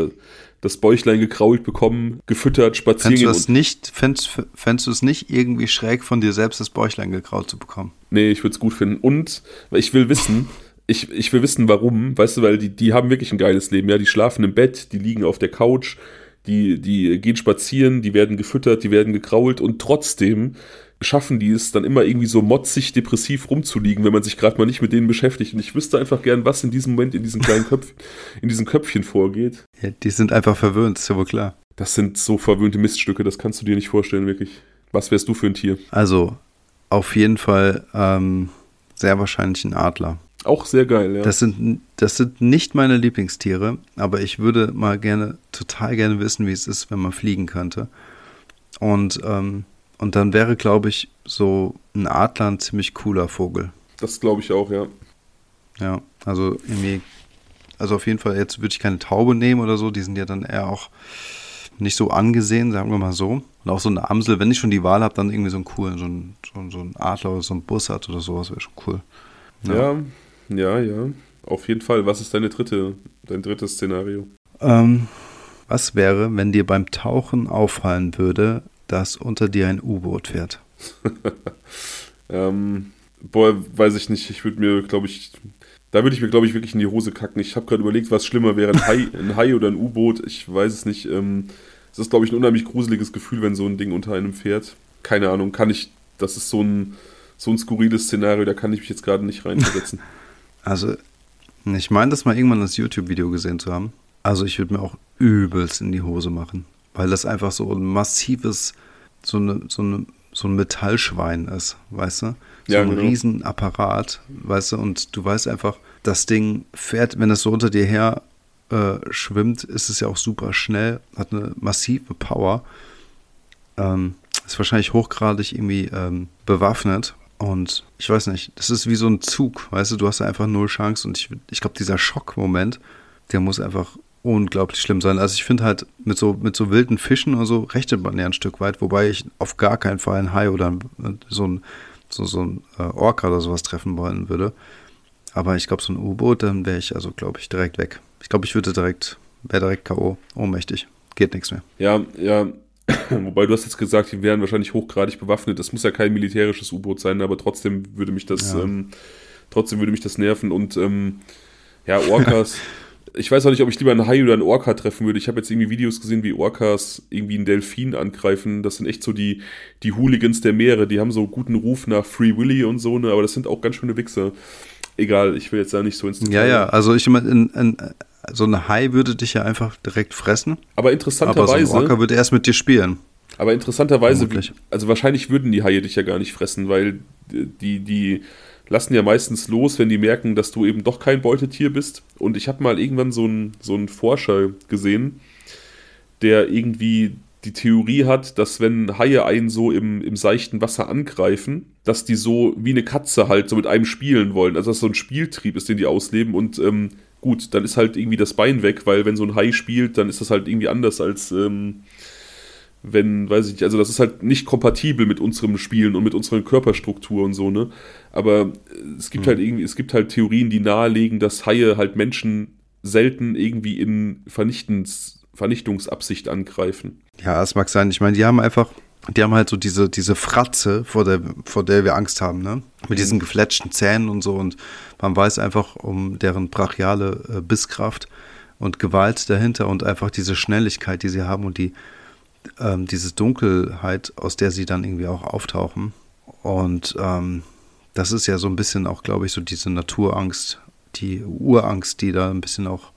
das Bäuchlein gekrault bekommen, gefüttert, spazieren. Fändest du es nicht, fändest, fändest du es nicht irgendwie schräg von dir selbst das Bäuchlein gekraut zu bekommen? Nee, ich würde es gut finden. Und ich will wissen, ich, ich will wissen, warum, weißt du, weil die, die haben wirklich ein geiles Leben, ja, die schlafen im Bett, die liegen auf der Couch, die, die gehen spazieren, die werden gefüttert, die werden gekrault und trotzdem schaffen die es dann immer irgendwie so motzig depressiv rumzuliegen, wenn man sich gerade mal nicht mit denen beschäftigt. Und ich wüsste einfach gern, was in diesem Moment in diesen kleinen *laughs* Köpfen, in diesem Köpfchen vorgeht. Ja, die sind einfach verwöhnt, ist ja wohl klar. Das sind so verwöhnte Miststücke, das kannst du dir nicht vorstellen, wirklich. Was wärst du für ein Tier? Also, auf jeden Fall ähm, sehr wahrscheinlich ein Adler. Auch sehr geil, ja. Das sind, das sind nicht meine Lieblingstiere, aber ich würde mal gerne, total gerne wissen, wie es ist, wenn man fliegen könnte. Und, ähm, und dann wäre, glaube ich, so ein Adler ein ziemlich cooler Vogel. Das glaube ich auch, ja. Ja, also irgendwie, also auf jeden Fall, jetzt würde ich keine Taube nehmen oder so, die sind ja dann eher auch nicht so angesehen, sagen wir mal so. Und auch so eine Amsel, wenn ich schon die Wahl habe, dann irgendwie so einen coolen, so ein, so, so ein Adler oder so ein Bussard oder sowas wäre schon cool. Ja. ja. Ja, ja. Auf jeden Fall. Was ist deine dritte, dein drittes Szenario? Ähm, was wäre, wenn dir beim Tauchen auffallen würde, dass unter dir ein U-Boot fährt? *laughs* ähm, boah, weiß ich nicht. Ich würde mir, glaube ich, da würde ich mir, glaube ich, wirklich in die Hose kacken. Ich habe gerade überlegt, was schlimmer wäre, ein Hai, ein Hai oder ein U-Boot. Ich weiß es nicht. Ähm, es ist, glaube ich, ein unheimlich gruseliges Gefühl, wenn so ein Ding unter einem fährt. Keine Ahnung, kann ich, das ist so ein, so ein skurriles Szenario, da kann ich mich jetzt gerade nicht reinversetzen. *laughs* Also, ich meine, das mal irgendwann das YouTube-Video gesehen zu haben. Also, ich würde mir auch übelst in die Hose machen, weil das einfach so ein massives, so, eine, so, eine, so ein Metallschwein ist, weißt du? So ja, ein genau. Riesenapparat, weißt du? Und du weißt einfach, das Ding fährt, wenn es so unter dir her äh, schwimmt, ist es ja auch super schnell, hat eine massive Power. Ähm, ist wahrscheinlich hochgradig irgendwie ähm, bewaffnet und ich weiß nicht, das ist wie so ein Zug, weißt du, du hast einfach null Chance. Und ich, ich glaube, dieser Schockmoment, der muss einfach unglaublich schlimm sein. Also ich finde halt, mit so, mit so wilden Fischen oder so rechnet man ja ein Stück weit, wobei ich auf gar keinen Fall ein Hai oder so ein, so, so ein äh, Orca oder sowas treffen wollen würde. Aber ich glaube, so ein U-Boot, dann wäre ich also, glaube ich, direkt weg. Ich glaube, ich würde direkt, wäre direkt K.O. Ohnmächtig. Geht nichts mehr. Ja, ja, *coughs* Wobei du hast jetzt gesagt, die wären wahrscheinlich hochgradig bewaffnet. Das muss ja kein militärisches U-Boot sein, aber trotzdem würde mich das, ja. ähm, trotzdem würde mich das nerven. Und ähm, ja, Orcas. *laughs* ich weiß auch nicht, ob ich lieber einen Hai oder einen Orca treffen würde. Ich habe jetzt irgendwie Videos gesehen, wie Orcas irgendwie einen Delfin angreifen. Das sind echt so die, die Hooligans der Meere. Die haben so guten Ruf nach Free Willy und so, ne? aber das sind auch ganz schöne Wichser. Egal, ich will jetzt da nicht so ins Detail. Ja, ja, also ich meine, in, in, so ein Hai würde dich ja einfach direkt fressen. Aber interessanterweise. Aber so ein Orca würde erst mit dir spielen. Aber interessanterweise, also wahrscheinlich würden die Haie dich ja gar nicht fressen, weil die, die lassen ja meistens los, wenn die merken, dass du eben doch kein Beutetier bist. Und ich habe mal irgendwann so einen, so einen Forscher gesehen, der irgendwie die Theorie hat, dass wenn Haie einen so im, im seichten Wasser angreifen, dass die so wie eine Katze halt so mit einem spielen wollen. Also dass so ein Spieltrieb ist, den die ausleben und ähm, gut, dann ist halt irgendwie das Bein weg, weil wenn so ein Hai spielt, dann ist das halt irgendwie anders als ähm, wenn, weiß ich nicht, also das ist halt nicht kompatibel mit unserem Spielen und mit unserer Körperstruktur und so, ne? Aber es gibt mhm. halt irgendwie, es gibt halt Theorien, die nahelegen, dass Haie halt Menschen selten irgendwie in Vernichtens, Vernichtungsabsicht angreifen. Ja, das mag sein. Ich meine, die haben einfach, die haben halt so diese, diese Fratze, vor der, vor der wir Angst haben, ne? Mit diesen gefletschten Zähnen und so. Und man weiß einfach um deren brachiale äh, Bisskraft und Gewalt dahinter und einfach diese Schnelligkeit, die sie haben und die, ähm, diese Dunkelheit, aus der sie dann irgendwie auch auftauchen. Und ähm, das ist ja so ein bisschen auch, glaube ich, so diese Naturangst, die Urangst, die da ein bisschen auch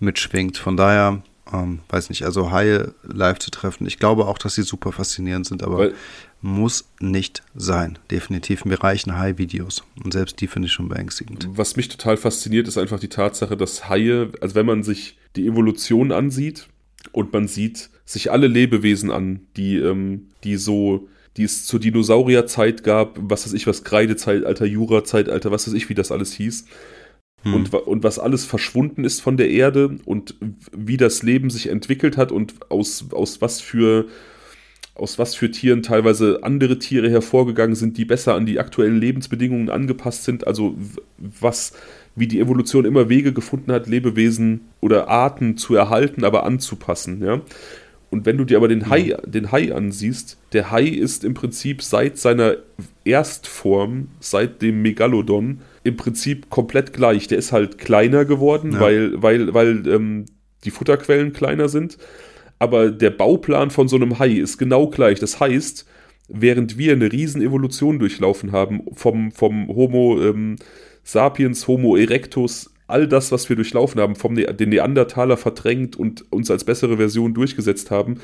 mitschwingt. Von daher, ähm, weiß nicht, also Haie live zu treffen, ich glaube auch, dass sie super faszinierend sind, aber Weil, muss nicht sein. Definitiv. Mir reichen Hai-Videos. Und selbst die finde ich schon beängstigend. Was mich total fasziniert, ist einfach die Tatsache, dass Haie, also wenn man sich die Evolution ansieht und man sieht sich alle Lebewesen an, die, ähm, die so die es zur Dinosaurierzeit gab, was weiß ich, was Kreidezeitalter, Jurazeitalter, was weiß ich, wie das alles hieß. Hm. Und, und was alles verschwunden ist von der Erde und wie das Leben sich entwickelt hat und aus, aus was für aus was für Tieren teilweise andere Tiere hervorgegangen sind, die besser an die aktuellen Lebensbedingungen angepasst sind. Also was, wie die Evolution immer Wege gefunden hat, Lebewesen oder Arten zu erhalten, aber anzupassen. Ja? Und wenn du dir aber den Hai, den Hai ansiehst, der Hai ist im Prinzip seit seiner Erstform, seit dem Megalodon, im Prinzip komplett gleich. Der ist halt kleiner geworden, ja. weil, weil, weil ähm, die Futterquellen kleiner sind. Aber der Bauplan von so einem Hai ist genau gleich. Das heißt, während wir eine riesen Evolution durchlaufen haben, vom, vom Homo ähm, sapiens, Homo erectus all das, was wir durchlaufen haben, vom ne den Neandertaler verdrängt und uns als bessere Version durchgesetzt haben,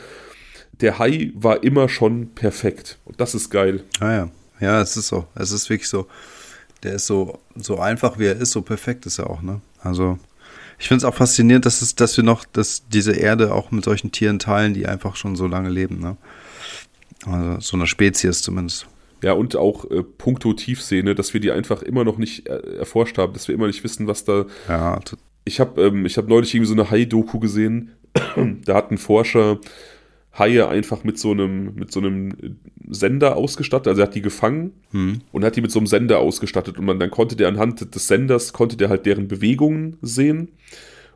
der Hai war immer schon perfekt. Und das ist geil. Ah ja. Ja, es ist so. Es ist wirklich so. Der ist so, so einfach, wie er ist, so perfekt ist er auch, ne? Also, ich finde es auch faszinierend, dass, es, dass wir noch dass diese Erde auch mit solchen Tieren teilen, die einfach schon so lange leben, ne? Also, so eine Spezies zumindest. Ja, und auch äh, puncto Tiefsehne, dass wir die einfach immer noch nicht äh, erforscht haben, dass wir immer nicht wissen, was da. Ja. Ich habe ähm, hab neulich irgendwie so eine Hai-Doku gesehen. *clears throat* da hat ein Forscher Haie einfach mit so einem, mit so einem Sender ausgestattet. Also er hat die gefangen hm. und hat die mit so einem Sender ausgestattet. Und man, dann konnte der anhand des Senders, konnte der halt deren Bewegungen sehen.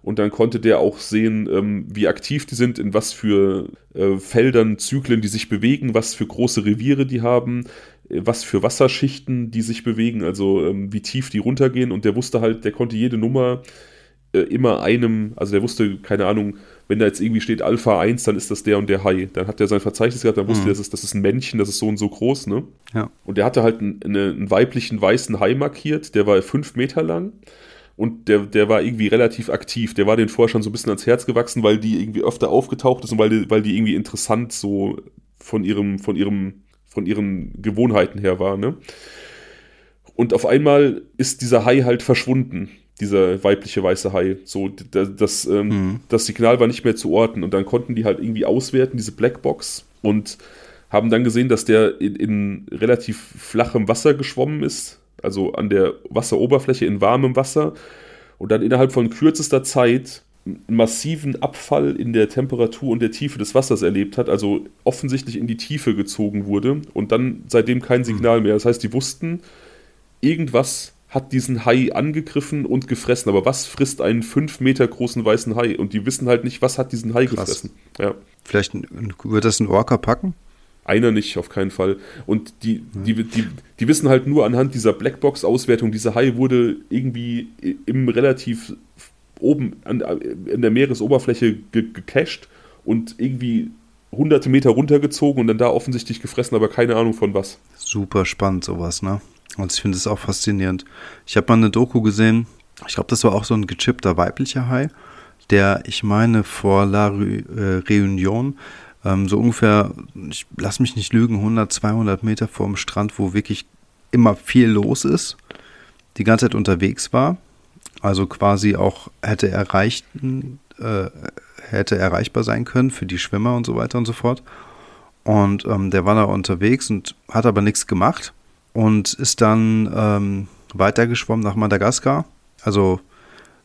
Und dann konnte der auch sehen, ähm, wie aktiv die sind, in was für äh, Feldern, Zyklen die sich bewegen, was für große Reviere die haben, was für Wasserschichten die sich bewegen, also ähm, wie tief die runtergehen. Und der wusste halt, der konnte jede Nummer äh, immer einem, also der wusste, keine Ahnung, wenn da jetzt irgendwie steht Alpha 1, dann ist das der und der Hai. Dann hat er sein Verzeichnis gehabt, dann wusste mhm. er, das ist, das ist ein Männchen, das ist so und so groß, ne? Ja. Und der hatte halt einen, einen weiblichen weißen Hai markiert, der war fünf Meter lang und der, der war irgendwie relativ aktiv. Der war den Forschern so ein bisschen ans Herz gewachsen, weil die irgendwie öfter aufgetaucht ist und weil die, weil die irgendwie interessant so von ihrem, von ihrem von ihren Gewohnheiten her war. Ne? Und auf einmal ist dieser Hai halt verschwunden, dieser weibliche weiße Hai. So, das, das, ähm, mhm. das Signal war nicht mehr zu orten und dann konnten die halt irgendwie auswerten, diese Blackbox, und haben dann gesehen, dass der in, in relativ flachem Wasser geschwommen ist, also an der Wasseroberfläche in warmem Wasser und dann innerhalb von kürzester Zeit massiven Abfall in der Temperatur und der Tiefe des Wassers erlebt hat, also offensichtlich in die Tiefe gezogen wurde und dann seitdem kein Signal mehr. Das heißt, die wussten, irgendwas hat diesen Hai angegriffen und gefressen. Aber was frisst einen fünf Meter großen weißen Hai? Und die wissen halt nicht, was hat diesen Hai Krass. gefressen. Ja. Vielleicht wird das ein Orca packen? Einer nicht, auf keinen Fall. Und die, die, die, die wissen halt nur anhand dieser Blackbox-Auswertung, dieser Hai wurde irgendwie im relativ oben an, in der Meeresoberfläche ge gecached und irgendwie hunderte Meter runtergezogen und dann da offensichtlich gefressen, aber keine Ahnung von was. Super spannend sowas, ne? Und ich finde es auch faszinierend. Ich habe mal eine Doku gesehen, ich glaube, das war auch so ein gechippter weiblicher Hai, der, ich meine, vor La äh, Réunion ähm, so ungefähr, ich lass mich nicht lügen, 100, 200 Meter vorm Strand, wo wirklich immer viel los ist, die ganze Zeit unterwegs war also quasi auch hätte erreichen, äh, hätte erreichbar sein können für die Schwimmer und so weiter und so fort. Und ähm, der war da unterwegs und hat aber nichts gemacht und ist dann ähm, weitergeschwommen nach Madagaskar, also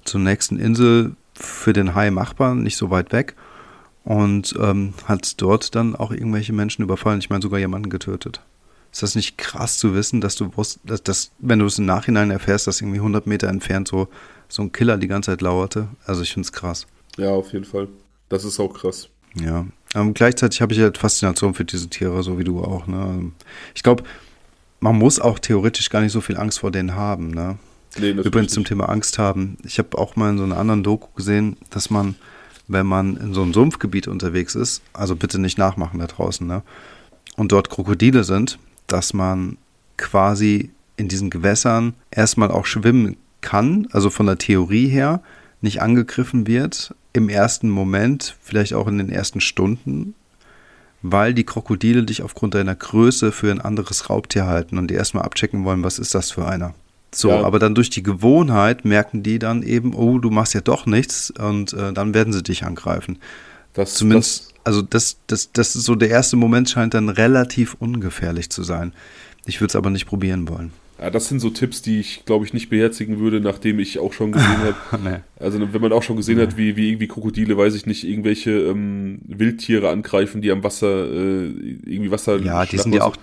zur nächsten Insel für den Hai machbar, nicht so weit weg. Und ähm, hat dort dann auch irgendwelche Menschen überfallen, ich meine sogar jemanden getötet. Ist das nicht krass zu wissen, dass du wusst, dass, dass wenn du es im Nachhinein erfährst, dass irgendwie 100 Meter entfernt so, so ein Killer die ganze Zeit lauerte? Also ich finde es krass. Ja, auf jeden Fall. Das ist auch krass. Ja, ähm, gleichzeitig habe ich halt Faszination für diese Tiere, so wie du auch. Ne? Ich glaube, man muss auch theoretisch gar nicht so viel Angst vor denen haben. Ne? Nee, Übrigens zum Thema Angst haben. Ich habe auch mal in so einer anderen Doku gesehen, dass man, wenn man in so einem Sumpfgebiet unterwegs ist, also bitte nicht nachmachen da draußen, ne? und dort Krokodile sind, dass man quasi in diesen Gewässern erstmal auch schwimmen kann, also von der Theorie her nicht angegriffen wird, im ersten Moment, vielleicht auch in den ersten Stunden, weil die Krokodile dich aufgrund deiner Größe für ein anderes Raubtier halten und die erstmal abchecken wollen, was ist das für einer. So, ja. aber dann durch die Gewohnheit merken die dann eben, oh, du machst ja doch nichts und äh, dann werden sie dich angreifen. Das, Zumindest, das, also das, das, das ist so der erste Moment scheint dann relativ ungefährlich zu sein. Ich würde es aber nicht probieren wollen. Ja, das sind so Tipps, die ich, glaube ich, nicht beherzigen würde, nachdem ich auch schon gesehen *laughs* habe. nee. Also wenn man auch schon gesehen nee. hat, wie, wie irgendwie Krokodile, weiß ich nicht, irgendwelche ähm, Wildtiere angreifen, die am Wasser äh, irgendwie Wasser. Ja, die sind ja auch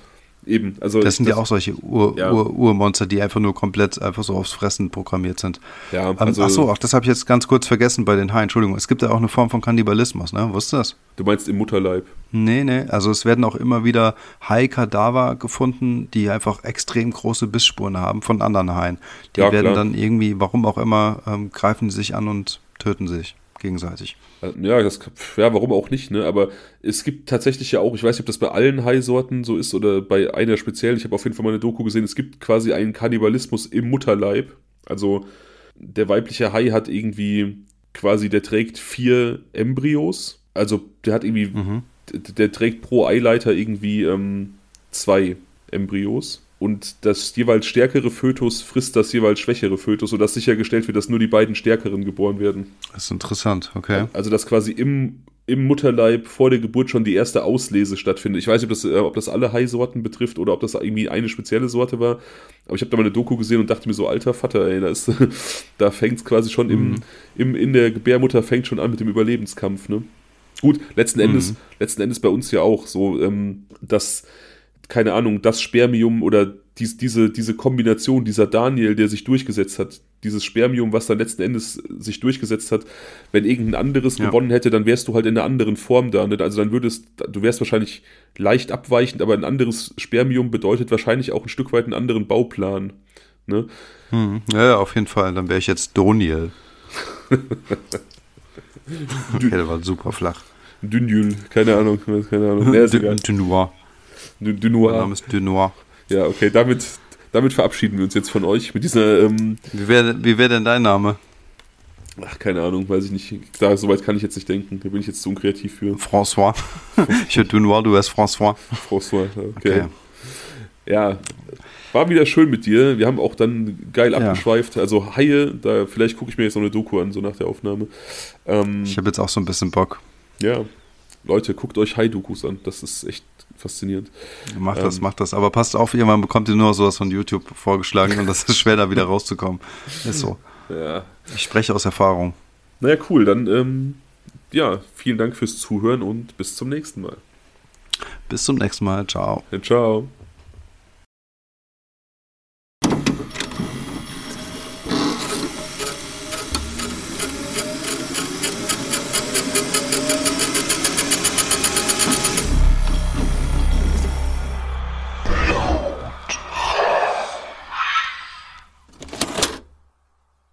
Eben, also das sind das, ja auch solche Ur, ja. Ur, Urmonster, die einfach nur komplett einfach so aufs Fressen programmiert sind. Ja, ähm, also, achso, auch das habe ich jetzt ganz kurz vergessen bei den Haien. Entschuldigung, es gibt ja auch eine Form von Kannibalismus, ne? Wusstest du das? Du meinst im Mutterleib? Nee, nee, also es werden auch immer wieder Hai-Kadaver gefunden, die einfach extrem große Bissspuren haben von anderen Haien. Die ja, werden klar. dann irgendwie, warum auch immer, ähm, greifen sich an und töten sich gegenseitig. Äh, ja, das, ja, warum auch nicht, ne? Aber es gibt tatsächlich ja auch, ich weiß nicht, ob das bei allen Hai-Sorten so ist oder bei einer speziell. Ich habe auf jeden Fall mal eine Doku gesehen, es gibt quasi einen Kannibalismus im Mutterleib. Also der weibliche Hai hat irgendwie quasi, der trägt vier Embryos. Also der hat irgendwie, mhm. der, der, trägt pro Eileiter irgendwie ähm, zwei Embryos und das jeweils stärkere Fötus frisst das jeweils schwächere Fötus, sodass sichergestellt wird, dass nur die beiden stärkeren geboren werden. Das ist interessant, okay. Also dass quasi im, im Mutterleib vor der Geburt schon die erste Auslese stattfindet. Ich weiß nicht, ob das, äh, ob das alle Hai-Sorten betrifft oder ob das irgendwie eine spezielle Sorte war. Aber ich habe da mal eine Doku gesehen und dachte mir so, alter Vater, ey, da, *laughs* da fängt es quasi schon mhm. im, im, in der Gebärmutter fängt schon an mit dem Überlebenskampf, ne? Gut, letzten Endes, mhm. letzten Endes bei uns ja auch so, ähm, dass keine Ahnung, das Spermium oder dies, diese, diese Kombination, dieser Daniel, der sich durchgesetzt hat, dieses Spermium, was dann letzten Endes sich durchgesetzt hat, wenn irgendein anderes ja. gewonnen hätte, dann wärst du halt in einer anderen Form da. Ne? Also dann würdest, du wärst wahrscheinlich leicht abweichend, aber ein anderes Spermium bedeutet wahrscheinlich auch ein Stück weit einen anderen Bauplan. Ne? Hm, ja, auf jeden Fall. Dann wäre ich jetzt Doniel. *laughs* okay, der war super flach. Dünjül, keine Ahnung, keine Ahnung. Nee, Dunoir. Du, Noir. Mein Name ist Dunoir. Ja, okay, damit, damit verabschieden wir uns jetzt von euch mit dieser. Ähm, wie wäre wie wär denn dein Name? Ach, keine Ahnung, weiß ich nicht. Da, soweit kann ich jetzt nicht denken. Da bin ich jetzt zu unkreativ für. François. *laughs* ich höre Dunoir, du heißt François. François, okay. okay. Ja, war wieder schön mit dir. Wir haben auch dann geil abgeschweift. Ja. Also Haie, da vielleicht gucke ich mir jetzt noch eine Doku an, so nach der Aufnahme. Ähm, ich habe jetzt auch so ein bisschen Bock. Ja, Leute, guckt euch Hai-Dokus an. Das ist echt faszinierend. Macht ähm, das, macht das. Aber passt auf, irgendwann bekommt ihr nur sowas von YouTube vorgeschlagen und das ist schwer, da wieder rauszukommen. Ist so. Ja. Ich spreche aus Erfahrung. Naja, cool. Dann, ähm, ja, vielen Dank fürs Zuhören und bis zum nächsten Mal. Bis zum nächsten Mal. Ciao. Ja, ciao.